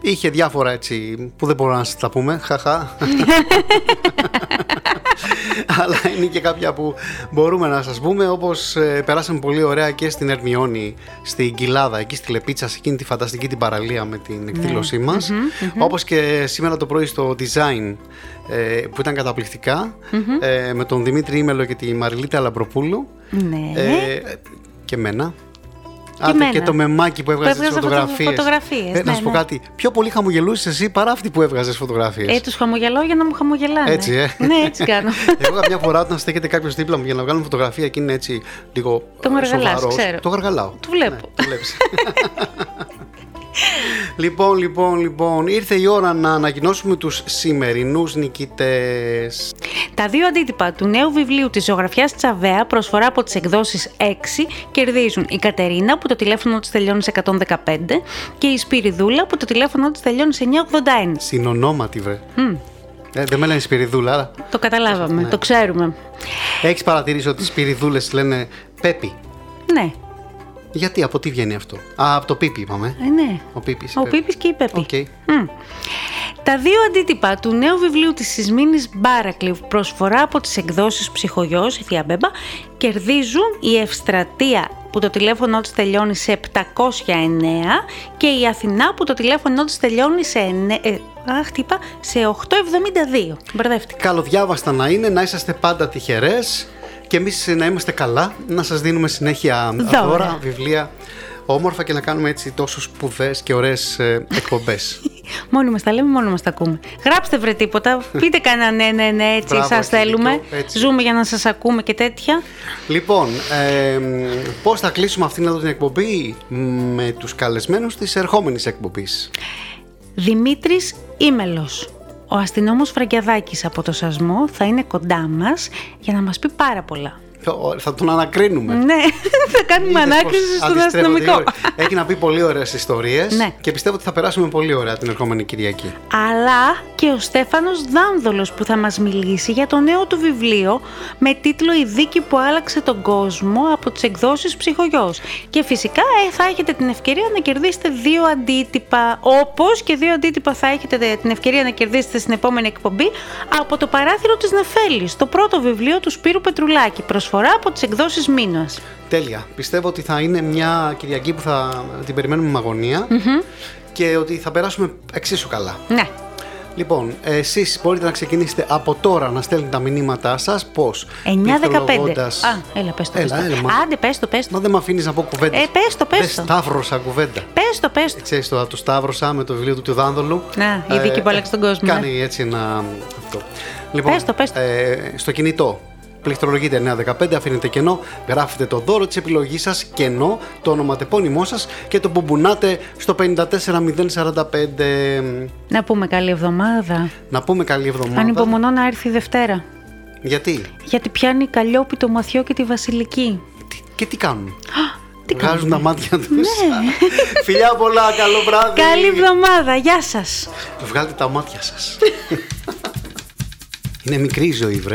είχε διάφορα έτσι που δεν μπορώ να σας τα πούμε, χαχα. Αλλά είναι και κάποια που μπορούμε να σας πούμε όπως ε, περάσαμε πολύ ωραία και στην Ερμιόνη, στην Κοιλάδα, εκεί στη Λεπίτσα, σε εκείνη τη φανταστική την παραλία με την εκδήλωσή μας. Όπως και σήμερα το πρωί στο design ε, που ήταν καταπληκτικά ε, με τον Δημήτρη Ήμελο και τη Μαριλίτα Λαμπροπούλου Ναι. ε, και μένα. Και Άντε, εμένα. και το μεμάκι που έβγαζες τις έβγαζα φωτο- φωτογραφίες. φωτογραφίες, να ναι, σου πω ναι. κάτι. Πιο πολύ χαμογελούσες εσύ παρά αυτή που έβγαζες φωτογραφίες. Ε, τους χαμογελάω για να μου χαμογελάνε. Έτσι, ε. Ναι, έτσι κάνω. Εγώ καμιά φορά όταν στέκεται κάποιος δίπλα μου για να βγάλουμε φωτογραφία και είναι έτσι λίγο. Το γαργαλάς, σοβαρός, ξέρω. Το γαργαλάω. Το βλέπω. Ναι, το βλέπεις. λοιπόν, λοιπόν, λοιπόν, ήρθε η ώρα να ανακοινώσουμε τους σημερινούς νικητές. Τα δύο αντίτυπα του νέου βιβλίου της ζωγραφιάς Τσαβέα προσφορά από τις εκδόσεις 6 κερδίζουν η Κατερίνα που το τηλέφωνο της τελειώνει σε 115 και η Σπυριδούλα που το τηλέφωνο της τελειώνει σε 981. Συνονόματι, βρε. Ε, δεν με λένε Σπυριδούλα, αλλά Το καταλάβαμε, Ναι. το ξέρουμε. έχεις παρατηρήσει ότι οι Σπυριδούλες λένε Πέπι; Ναι, Γιατί, από τι βγαίνει αυτό; Α, από το Πίπι είπαμε. ε, ναι. Ο Πίπης. η Ο Πέπη. Πίπης και η Πέπη. Οκ. Μμ. Τα δύο αντίτυπα του νέου βιβλίου της Ισμήνης Μπάρακλη προσφορά από τις εκδόσεις Ψυχογιός, η Θεία Μπέμπα, κερδίζουν η Ευστρατία που το τηλέφωνο της τελειώνει σε 709 και η Αθηνά που το τηλέφωνο της τελειώνει σε, εννέ- ε, αχ, τι είπα, σε 872. Μπερδεύτηκα. Καλοδιάβαστα να είναι, να είσαστε πάντα τυχερές και εμείς να είμαστε καλά, να σας δίνουμε συνέχεια Δώρα. δώρα, βιβλία όμορφα και να κάνουμε έτσι τόσο σπουδές και ωραίες ε, εκπομπές. Μόνοι μας τα λέμε, μόνοι μας τα ακούμε. Γράψτε βρε τίποτα, πείτε κανένα ναι, ναι, ναι, έτσι Μπράβο, σας έτσι, θέλουμε. Νίκο, έτσι. Ζούμε για να σας ακούμε και τέτοια. λοιπόν, ε, πώς θα κλείσουμε αυτήν εδώ την εκπομπή; Με τους καλεσμένους της ερχόμενης εκπομπής. Δημήτρης Ήμελος. Ο αστυνόμος Φραγκιαδάκης από το Σασμό θα είναι κοντά μας για να μας πει πάρα πολλά. Θα, θα τον ανακρίνουμε. Ναι, θα κάνουμε Είδες ανάκριση πως στον αντιστρέφονται οι αστυνομικό. ώρες. Έχει να πει πολύ ωραίες ιστορίες Ναι. και πιστεύω ότι θα περάσουμε πολύ ωραία την ερχόμενη Κυριακή. Αλλά και ο Στέφανος Δάνδολος που θα μας μιλήσει για το νέο του βιβλίο με τίτλο «Η δίκη που άλλαξε τον κόσμο» από τις εκδόσεις Ψυχογιός. Και φυσικά ε, θα έχετε την ευκαιρία να κερδίσετε δύο αντίτυπα, όπως και δύο αντίτυπα θα έχετε την ευκαιρία να κερδίσετε στην επόμενη εκπομπή από το παράθυρο της Νεφέλης, το πρώτο βιβλίο του Σπύρου Πετρουλάκη, προσφορά προσφορά από τις εκδόσεις Μήνας. Τέλεια. Πιστεύω ότι θα είναι μια Κυριακή που θα την περιμένουμε με αγωνία και ότι θα περάσουμε εξίσου καλά. Ναι. Λοιπόν, εσείς μπορείτε να ξεκινήσετε από τώρα να στέλνετε τα μηνύματά σας. Πώς; 9-15. Α, έλα, πες το. Έλα, πες το. έλα, μα- Άντε, πες το, πες το. Μα δεν με αφήνεις να πω κουβέντα. Ε, πες το, πες το. Σταύρωσα κουβέντα. Πες το, πες το. Ξέρεις το, το Σταύρωσα με το βιβλίο του Τιουδάνδολου. Να, η δίκη που άλλαξε τον κόσμο, Κάνει έτσι ένα. Αυτό. Λοιπόν, Πες το, πες το. Ε, στο κινητό. Πληκτρολογείτε 915, αφήνετε κενό, γράφετε το δώρο της επιλογής σας, κενό, το ονοματεπώνυμό σας και το μπουμπουνάτε στο 54045. Να πούμε καλή εβδομάδα. Να πούμε καλή εβδομάδα. Ανυπομονώ να έρθει η Δευτέρα. Γιατί; Γιατί πιάνει καλλιόπι το μαθιό και τη βασιλική. και τι κάνουν; Τι Βγάζουν τα μάτια τους. Ναι. Φιλιά πολλά, καλό βράδυ. Καλή εβδομάδα, γεια σας. Βγάλτε τα μάτια σας. Είναι μικρή η ζωή, βρε.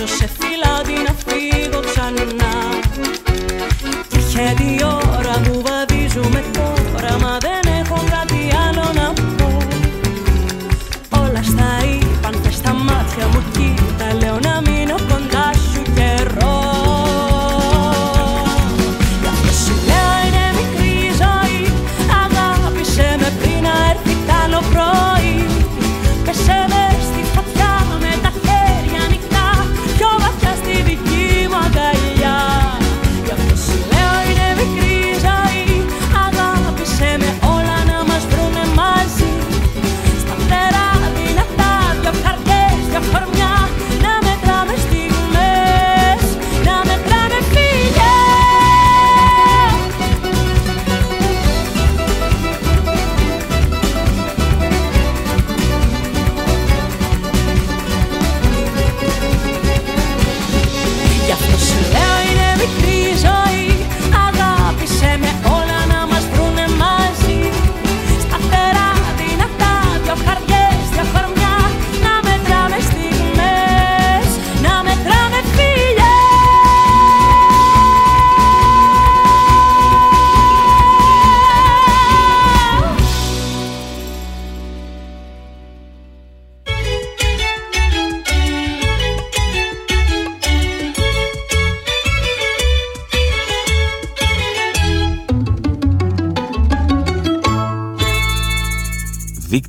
József